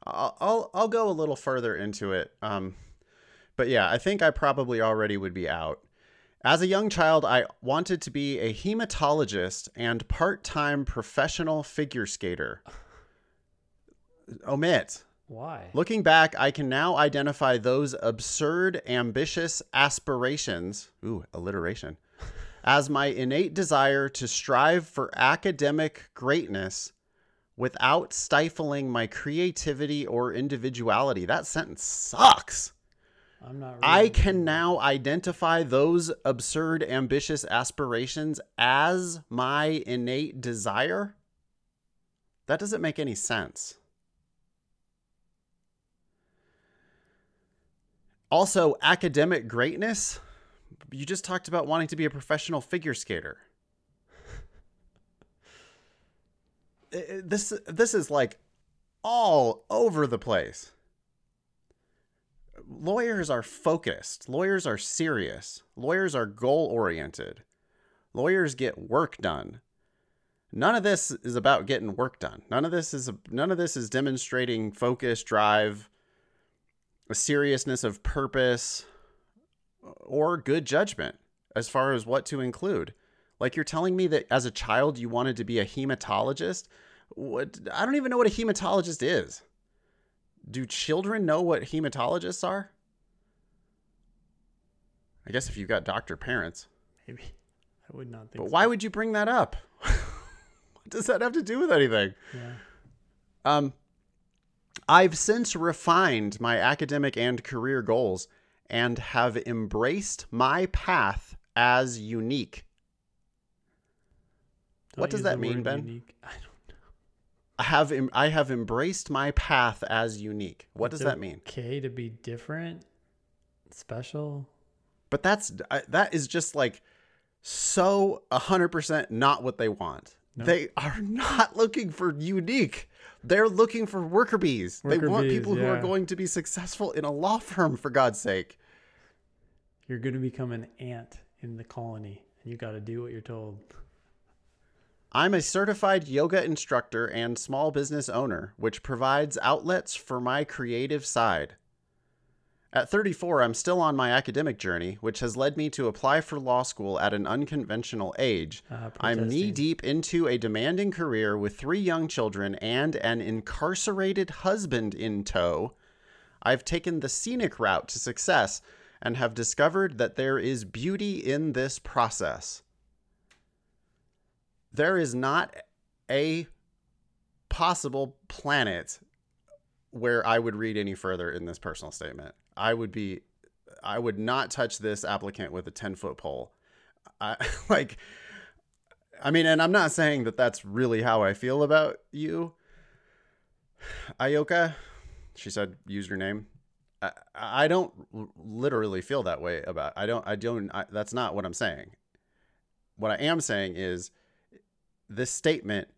I'll I'll, I'll go a little further into it. Um, but yeah, I think I probably already would be out. As a young child, I wanted to be a hematologist and part-time professional figure skater. Omit. Why? Looking back, I can now identify those absurd, ambitious aspirations, ooh, alliteration, as my innate desire to strive for academic greatness without stifling my creativity or individuality. That sentence sucks. I'm not I can now identify those absurd, ambitious aspirations as my innate desire. That doesn't make any sense. Also, academic greatness. You just talked about wanting to be a professional figure skater. *laughs* This this is like all over the place lawyers are focused. Lawyers are serious. Lawyers are goal oriented. Lawyers get work done. None of this is about getting work done. None of this is none of this is demonstrating focus, drive, a seriousness of purpose, or good judgment as far as what to include. Like you're telling me that as a child you wanted to be a hematologist. What I don't even know what a hematologist is. Do children know what hematologists are? I guess if you've got doctor parents. Maybe. *laughs* I would not think But so. why would you bring that up? *laughs* what does that have to do with anything? Yeah. Um, I've since refined my academic and career goals and have embraced my path as unique. Don't What does that mean, Ben? unique. *laughs* I don't have em- I have embraced my path as unique. What does It's that mean? Okay to be different. special. But that's I- that is just like so 100% not what they want. No. They are not looking for unique. They're looking for worker bees. they want bees, people who are going to be successful in a law firm for God's sake. You're going to become an ant in the colony, and you got to do what you're told. I'm a certified yoga instructor and small business owner, which provides outlets for my creative side. At 34, I'm still on my academic journey, which has led me to apply for law school at an unconventional age. Uh, I'm knee deep into a demanding career with three young children and an incarcerated husband in tow. I've taken the scenic route to success and have discovered that there is beauty in this process. There is not a possible planet where I would read any further in this personal statement. I would be, I would not touch this applicant with a 10 foot pole. I *laughs* like, I mean, and I'm not saying that that's really how I feel about you. Ayoka, she said, use your name. I, I don't literally feel that way about, I don't, I don't, I, that's not what I'm saying. What I am saying is this statement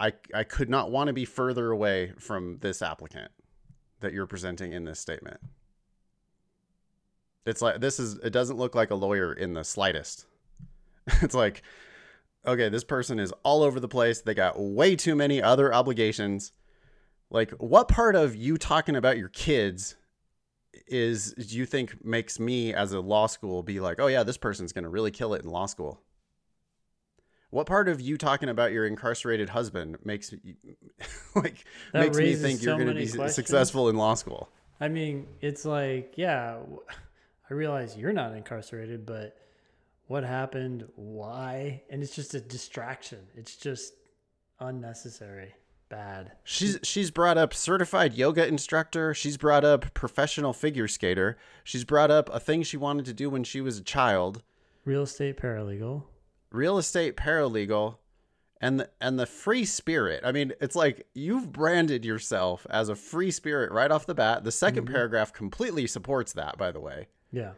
I I could not want to be further away from this applicant that you're presenting in this statement. It's like this is it doesn't look like a lawyer in the slightest. *laughs* It's like okay, this person is all over the place. They got way too many other obligations. Like what part of you talking about your kids is do you think makes me as a law school be like, "Oh yeah, this person's going to really kill it in law school." What part of you talking about your incarcerated husband makes me *laughs* like That makes me think you're going to be questions. successful in law school? I mean, it's like, yeah, I realize you're not incarcerated, but what happened? Why? And it's just a distraction. It's just unnecessary. Bad. She's she's brought up certified yoga instructor. She's brought up professional figure skater. She's brought up a thing she wanted to do when she was a child. Real estate paralegal. Real estate paralegal, and the, and the free spirit. I mean, it's like you've branded yourself as a free spirit right off the bat. The 2nd mm-hmm. paragraph completely supports that, by the way. Yeah.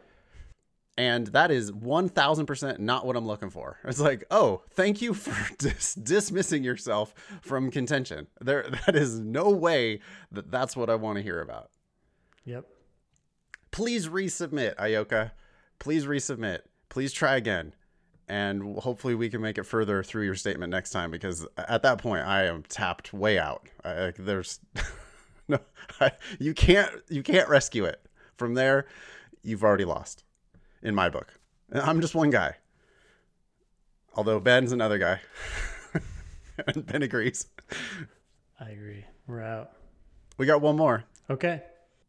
And that is 1000% not what I'm looking for. It's like, oh, thank you for *laughs* dis- dismissing yourself from contention. There, that is no way that that's what I want to hear about. Yep. Please resubmit, Ayoka. Please resubmit. Please try again. And hopefully we can make it further through your statement next time because at that point I am tapped way out. I, like, there's *laughs* no, I, you can't you can't rescue it. From there, you've already lost in my book. I'm just one guy. Although Ben's another guy. *laughs* and Ben agrees. I agree. We're out. We got one more. Okay.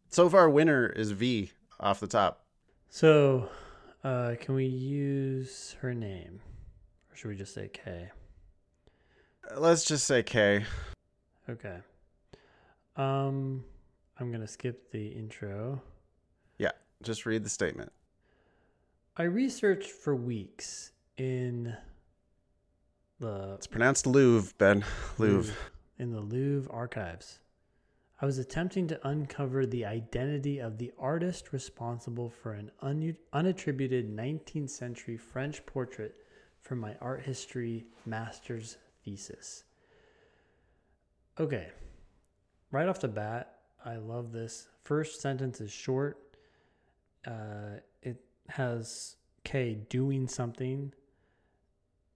So far, winner is V off the top. So, uh, can we use her name? Or should we just say K? Let's just say K. Okay. Um, I'm going to skip the intro. Yeah, just read the statement. I researched for weeks in the It's pronounced Louvre, Ben. Louvre. in the Louvre archives. I was attempting to uncover the identity of the artist responsible for an un- unattributed 19th century French portrait for my art history master's thesis. Okay, right off the bat, I love this. First sentence is short. Uh, it has K doing something.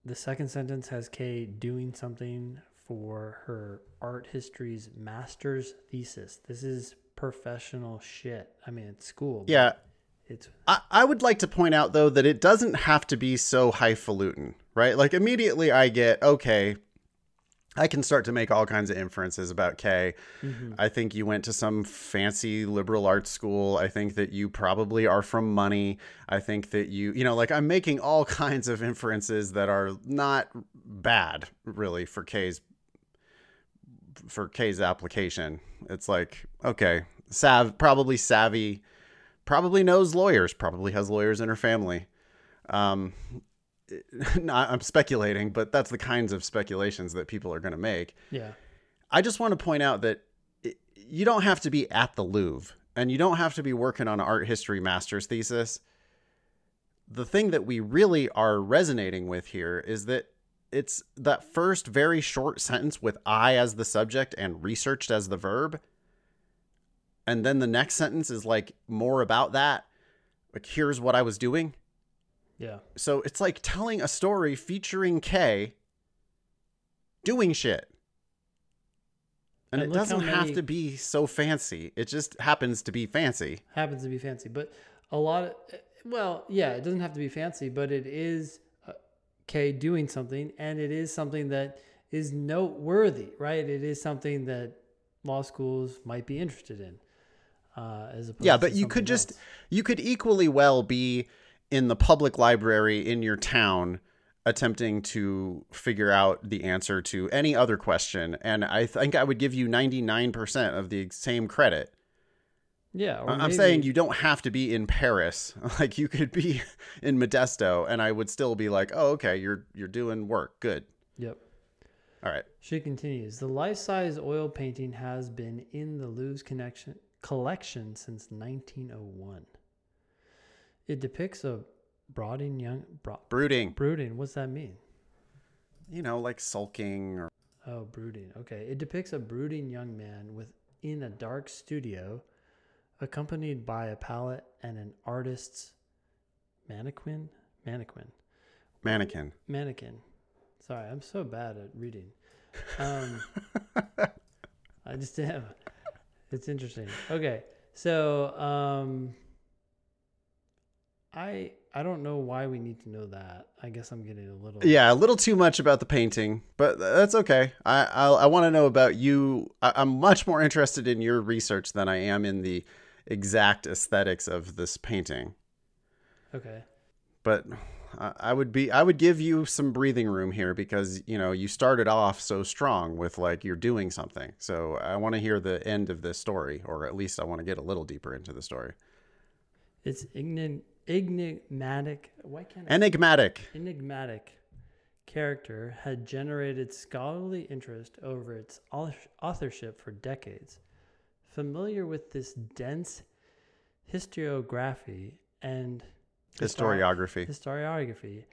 The second sentence has K doing something for her art history's master's thesis. This is professional shit. I mean, it's school. Yeah, It's I, I would like to point out though that it doesn't have to be so highfalutin, right? Like immediately I get okay. I can start to make all kinds of inferences about Kay. Mm-hmm. I think you went to some fancy liberal arts school. I think that you probably are from money. I think that you, you know, like I'm making all *laughs* kinds of inferences that are not bad really for Kay's for Kay's application. It's like, okay, sav probably savvy, probably knows lawyers, probably has lawyers in her family. Um, *laughs* not, I'm speculating, but that's the kinds of speculations that people are going to make. yeah. I just want to point out that it, you don't have to be at the Louvre. and you don't have to be working on an art history master's thesis. The thing that we really are resonating with here is that it's that first very short sentence with I as the subject and researched as the verb. And then the next sentence is like more about that. Like, here's what I was doing. Yeah. So it's like telling a story featuring K doing shit. And, And it doesn't have to be so fancy. It just happens to be fancy. happens to be fancy but a lot of well yeah it doesn't have to be fancy but it is Kay doing something and it is something that is noteworthy right it is something that law schools might be interested in uh, as opposed Yeah, but you could just else. you could equally well be in the public library in your town attempting to figure out the answer to any other question and I think I would give you 99% of the same credit. Yeah I'm maybe- saying you don't have to be in Paris. *laughs* Like you could be *laughs* in Modesto and I would still be like, "Oh, okay, you're you're doing work. Good." yep All right. She continues, the life-size oil painting has been in the Louvre's connection, collection since 1901. It depicts a brooding young bro, Brooding. brooding. What's that mean? You know, like sulking or Oh, brooding. Okay. It depicts a brooding young man within a dark studio, accompanied by a palette and an artist's mannequin. Mannequin. mannequin. Mannequin. Sorry, I'm so bad at reading. Um, *laughs* I just am. It's interesting. Okay, so um, I I don't know why we need to know that. I guess I'm getting a little. Yeah, a little too much about the painting, but that's okay. I I'll, I want to know about you. I, I'm much more interested in your research than I am in the exact aesthetics of this painting. Okay. But I, would be I would give you some breathing room here because you know you started off so strong with like you're doing something. So I want to hear the end of this story, or at least I want to get a little deeper into the story. It's enigmatic. Why can't I Enigmatic. enigmatic character had generated scholarly interest over its authorship for decades. Familiar with this dense historiography and Historiography. historiography,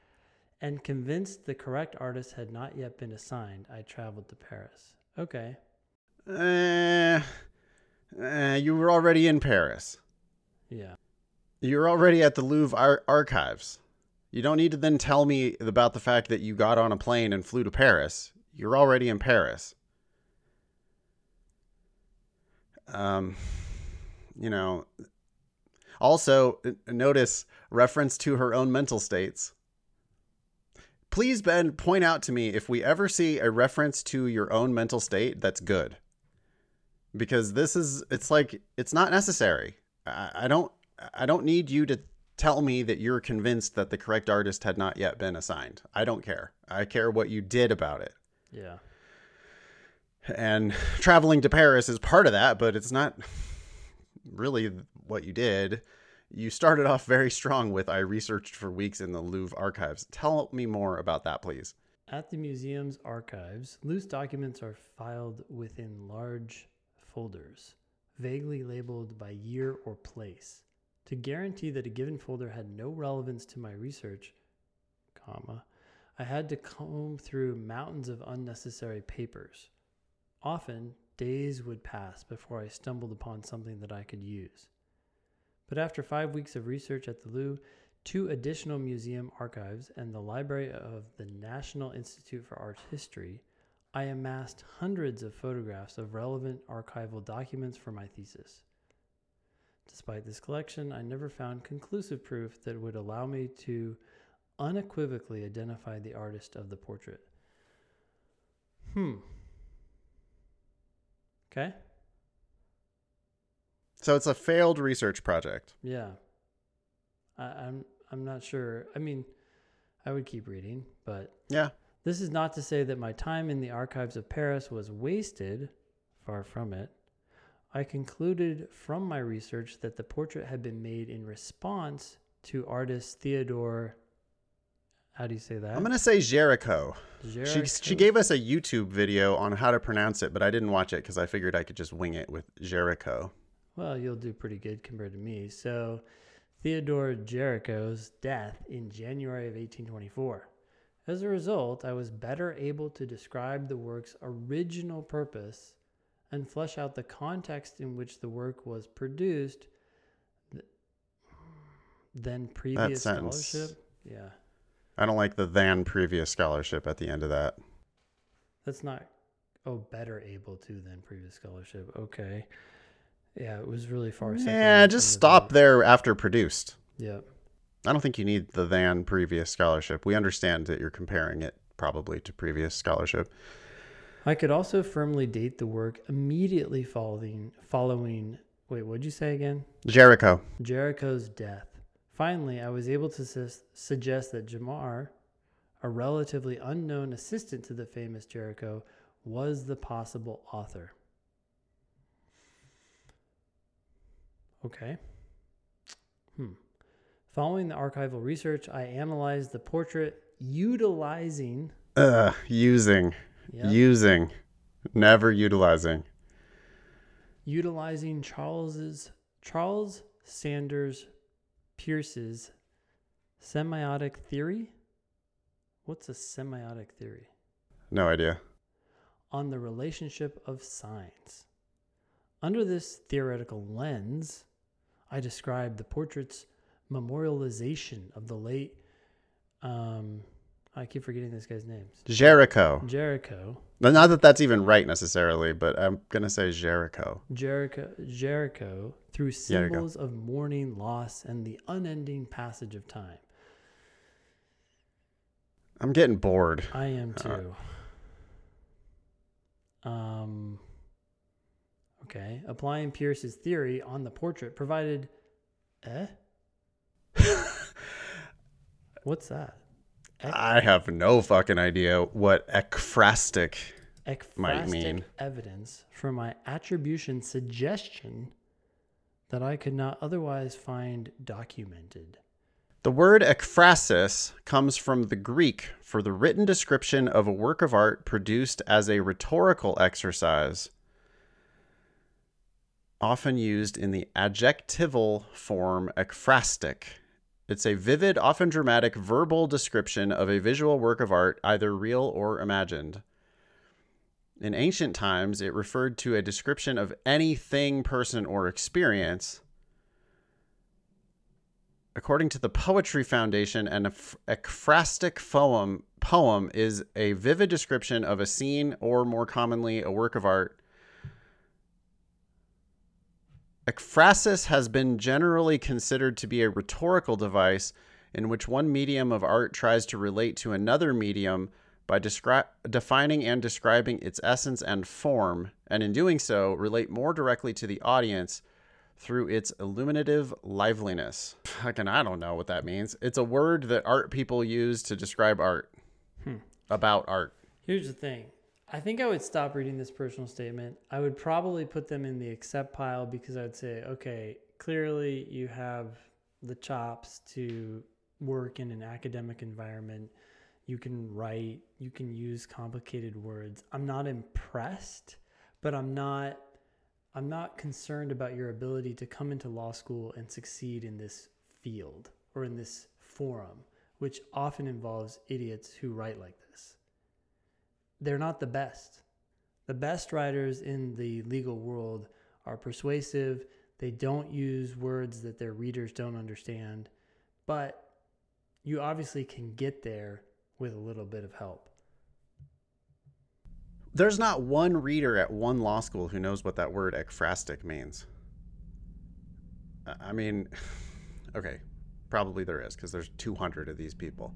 and convinced the correct artist had not yet been assigned, I traveled to Paris. Okay. Eh, eh, you were already in Paris. Yeah. You're already at the Louvre ar- archives. You don't need to then tell me about the fact that you got on a plane and flew to Paris. You're already in Paris. Um, you know. Also, notice reference to her own mental states. Please, Ben, point out to me if we ever see a reference to your own mental state that's good. Because this is, it's like, it's not necessary. I, I don't, I don't need you to tell me that you're convinced that the correct artist had not yet been assigned. I don't care. I care what you did about it. Yeah. And traveling to Paris is part of that, but it's not really what you did. You started off very strong with I researched for weeks in the Louvre archives. Tell me more about that, please. At the museum's archives, loose documents are filed within large folders, vaguely labeled by year or place. To guarantee that a given folder had no relevance to my research, comma, I had to comb through mountains of unnecessary papers. Often, days would pass before I stumbled upon something that I could use. But after five weeks of research at the Louvre, two additional museum archives, and the library of the National Institute for Art History, I amassed hundreds of photographs of relevant archival documents for my thesis. Despite this collection, I never found conclusive proof that would allow me to unequivocally identify the artist of the portrait. Hmm. Okay. So it's a failed research project. Yeah. I, I'm I'm not sure. I mean, I would keep reading, but Yeah. this is not to say that my time in the archives of Paris was wasted. Far from it. I concluded from my research that the portrait had been made in response to artist Theodore. How do you say that? I'm going to say Jericho. She, she gave us a YouTube video on how to pronounce it, but I didn't watch it because I figured I could just wing it with Jericho. Well, you'll do pretty good compared to me. So, Theodore Géricault's death in January of 1824. As a result, I was better able to describe the work's original purpose and flesh out the context in which the work was produced than previous scholarship. Yeah, I don't like the than previous scholarship at the end of that. that's not. Oh, better able to than previous scholarship. Okay. Yeah, it was really far. Yeah, just from the stop there after produced. Yeah. I don't think you need the than previous scholarship. We understand that you're comparing it probably to previous scholarship. I could also firmly date the work immediately following following wait, what'd you say again? Géricault. Géricault's death. Finally, I was able to sus- suggest that Jamar, a relatively unknown assistant to the famous Géricault, was the possible author. Okay. Hmm. Following the archival research, I analyzed the portrait utilizing Uh, using, Yep. using, never utilizing. utilizing Charles's Charles Sanders Peirce's semiotic theory. What's a semiotic theory? No idea. On the relationship of signs. Under this theoretical lens, I described the portrait's memorialization of the late um I keep forgetting this guy's names. Géricault. Géricault. Not that that's even right necessarily, but I'm gonna say Géricault. Géricault, Géricault through There you go. symbols of mourning, loss, and the unending passage of time. I'm getting bored. I am Uh, too. Um. Okay, applying Peirce's theory on the portrait provided. Eh. *laughs* What's that? I have no fucking idea what ekphrastic. might mean. evidence for my attribution suggestion that I could not otherwise find documented. The word ekphrasis comes from the Greek for the written description of a work of art produced as a rhetorical exercise, often used in the adjectival form ekphrastic. It's a vivid, often dramatic verbal description of a visual work of art, either real or imagined. In ancient times, it referred to a description of any thing, person, or experience. According to the Poetry Foundation, an ekphrastic poem, poem is a vivid description of a scene or, more commonly, a work of art. Ekphrasis has been generally considered to be a rhetorical device in which one medium of art tries to relate to another medium by descri- defining and describing its essence and form, and in doing so, relate more directly to the audience through its illuminative liveliness. Fucking, I don't know what that means. It's a word that art people use to describe art, hmm. about art. Here's the thing. I think I would stop reading this personal statement. I would probably put them in the accept pile because I'd say, okay, clearly you have the chops to work in an academic environment. You can write, you can use complicated words. I'm not impressed, but I'm not I'm not concerned about your ability to come into law school and succeed in this field or in this forum, which often involves idiots who write like this they're not the best. The best writers in the legal world are persuasive. They don't use words that their readers don't understand, but you obviously can get there with a little bit of help. There's not one reader at one law school who knows what that word ekphrastic means. I- mean, *laughs* okay, probably there is because there's 200 of these people.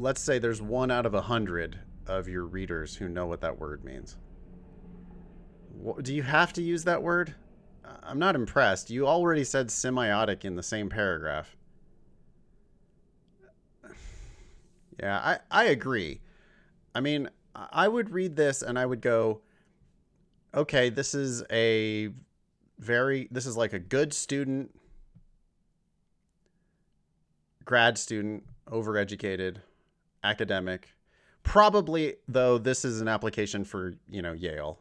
Let's say there's one out of a hundred of your readers who know what that word means. Do you have to use that word? I'm not impressed. You already said semiotic in the same paragraph. Yeah, I, I agree. I mean, I would read this and I would go, okay, this is a very, this is like a good student, grad student, overeducated, academic. Probably, though, this is an application for, you know, Yale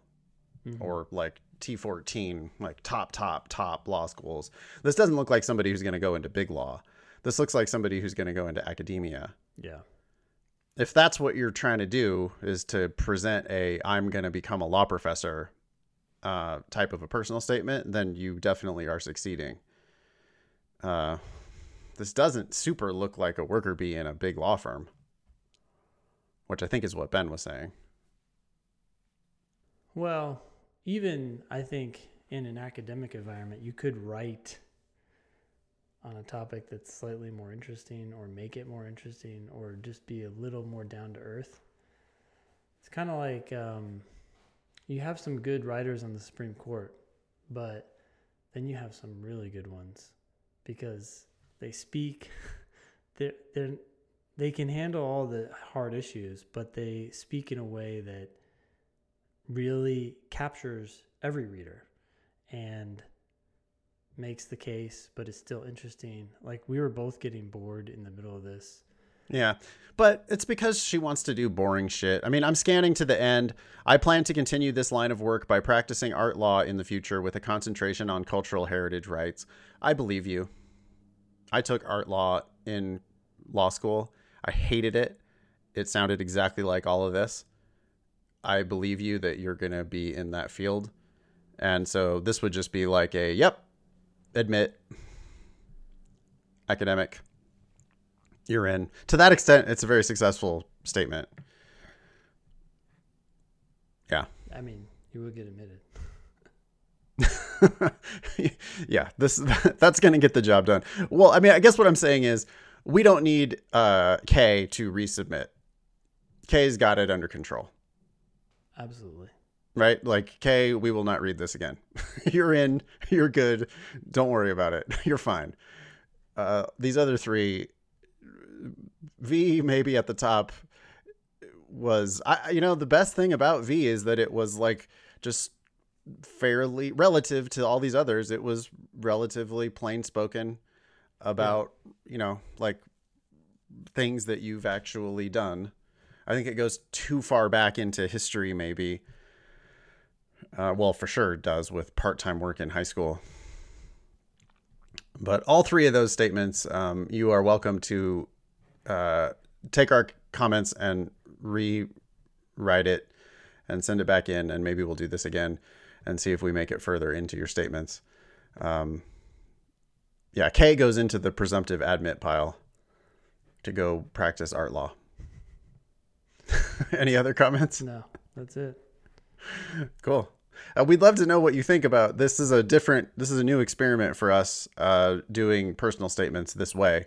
Mhm. or like T14, like top, top, top law schools. This doesn't look like somebody who's going to go into big law. This looks like somebody who's going to go into academia. Yeah. If that's what you're trying to do, is to present a I'm going to become a law professor uh, type of a personal statement, then you definitely are succeeding. Uh, this doesn't super look like a worker bee in a big law firm, which I think is what Ben was saying. Well, even I think in an academic environment, you could write on a topic that's slightly more interesting or make it more interesting or just be a little more down to earth. It's kind of like um, you have some good writers on the Supreme Court, but then you have some really good ones because they speak, *laughs* they're, they're, they can handle all the hard issues, but they speak in a way that really captures every reader and makes the case, but it's still interesting. Like we were both getting bored in the middle of this. Yeah, but it's because she wants to do boring shit. I mean, I'm scanning to the end. I plan to continue this line of work by practicing art law in the future with a concentration on cultural heritage rights. I believe you. I took art law in law school. I hated it. It sounded exactly like all of this. I believe you that you're going to be in that field. And so this would just be like a, yep, admit, academic, you're in. To that extent, it's a very successful statement. Yeah. I mean, you will get admitted. *laughs* yeah, this *laughs* that's going to get the job done. Well, I mean, I guess what I'm saying is we don't need uh, Kay to resubmit. K's got it under control. Absolutely. Right? Like, K, we will not read this again. *laughs* you're in. You're good. Don't worry about it. *laughs* You're fine. Uh, these other three, V maybe at the top was I you know the best thing about V is that it was like just fairly relative to all these others it was relatively plain spoken about yeah. you know like things that you've actually done i think it goes too far back into history maybe uh, well for sure it does with part-time work in high school but all three of those statements um, you are welcome to uh, take our comments and rewrite it and send it back in and maybe we'll do this again and see if we make it further into your statements. Um, yeah, K goes into the presumptive admit pile to go practice art law. *laughs* Any other comments? No, that's it. Cool. Uh, we'd love to know what you think about this. Is a different. This is a new experiment for us uh, doing personal statements this way.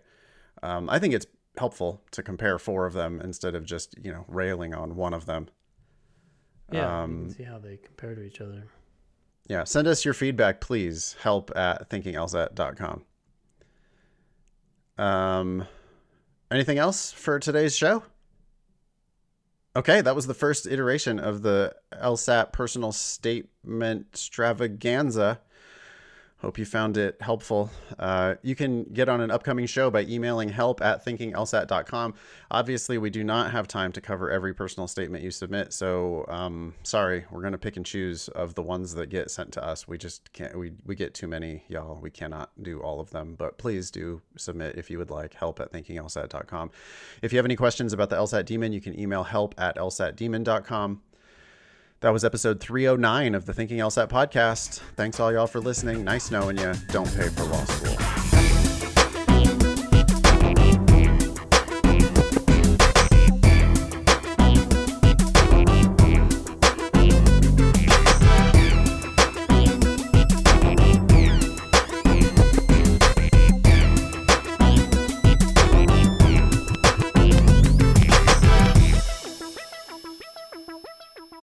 Um, I think it's helpful to compare four of them instead of just you know railing on one of them. Yeah, um, see how they compare to each other yeah, send us your feedback, please. Help at thinkinglsat.com. Um, anything else for today's show? Okay, that was the first iteration of the LSAT personal statement extravaganza. Hope you found it helpful. Uh, you can get on an upcoming show by emailing help at thinkinglsat.com. Obviously, we do not have time to cover every personal statement you submit, so um, sorry, we're going to pick and choose of the ones that get sent to us. We just can't, we, we get too many, y'all. We cannot do all of them, but please do submit if you would like help at thinkinglsat.com. If you have any questions about the LSAT Demon, you can email help at lsatdemon.com. That was episode 309 of the Thinking LSAT podcast. Thanks all y'all for listening. Nice knowing you. Don't pay for law school.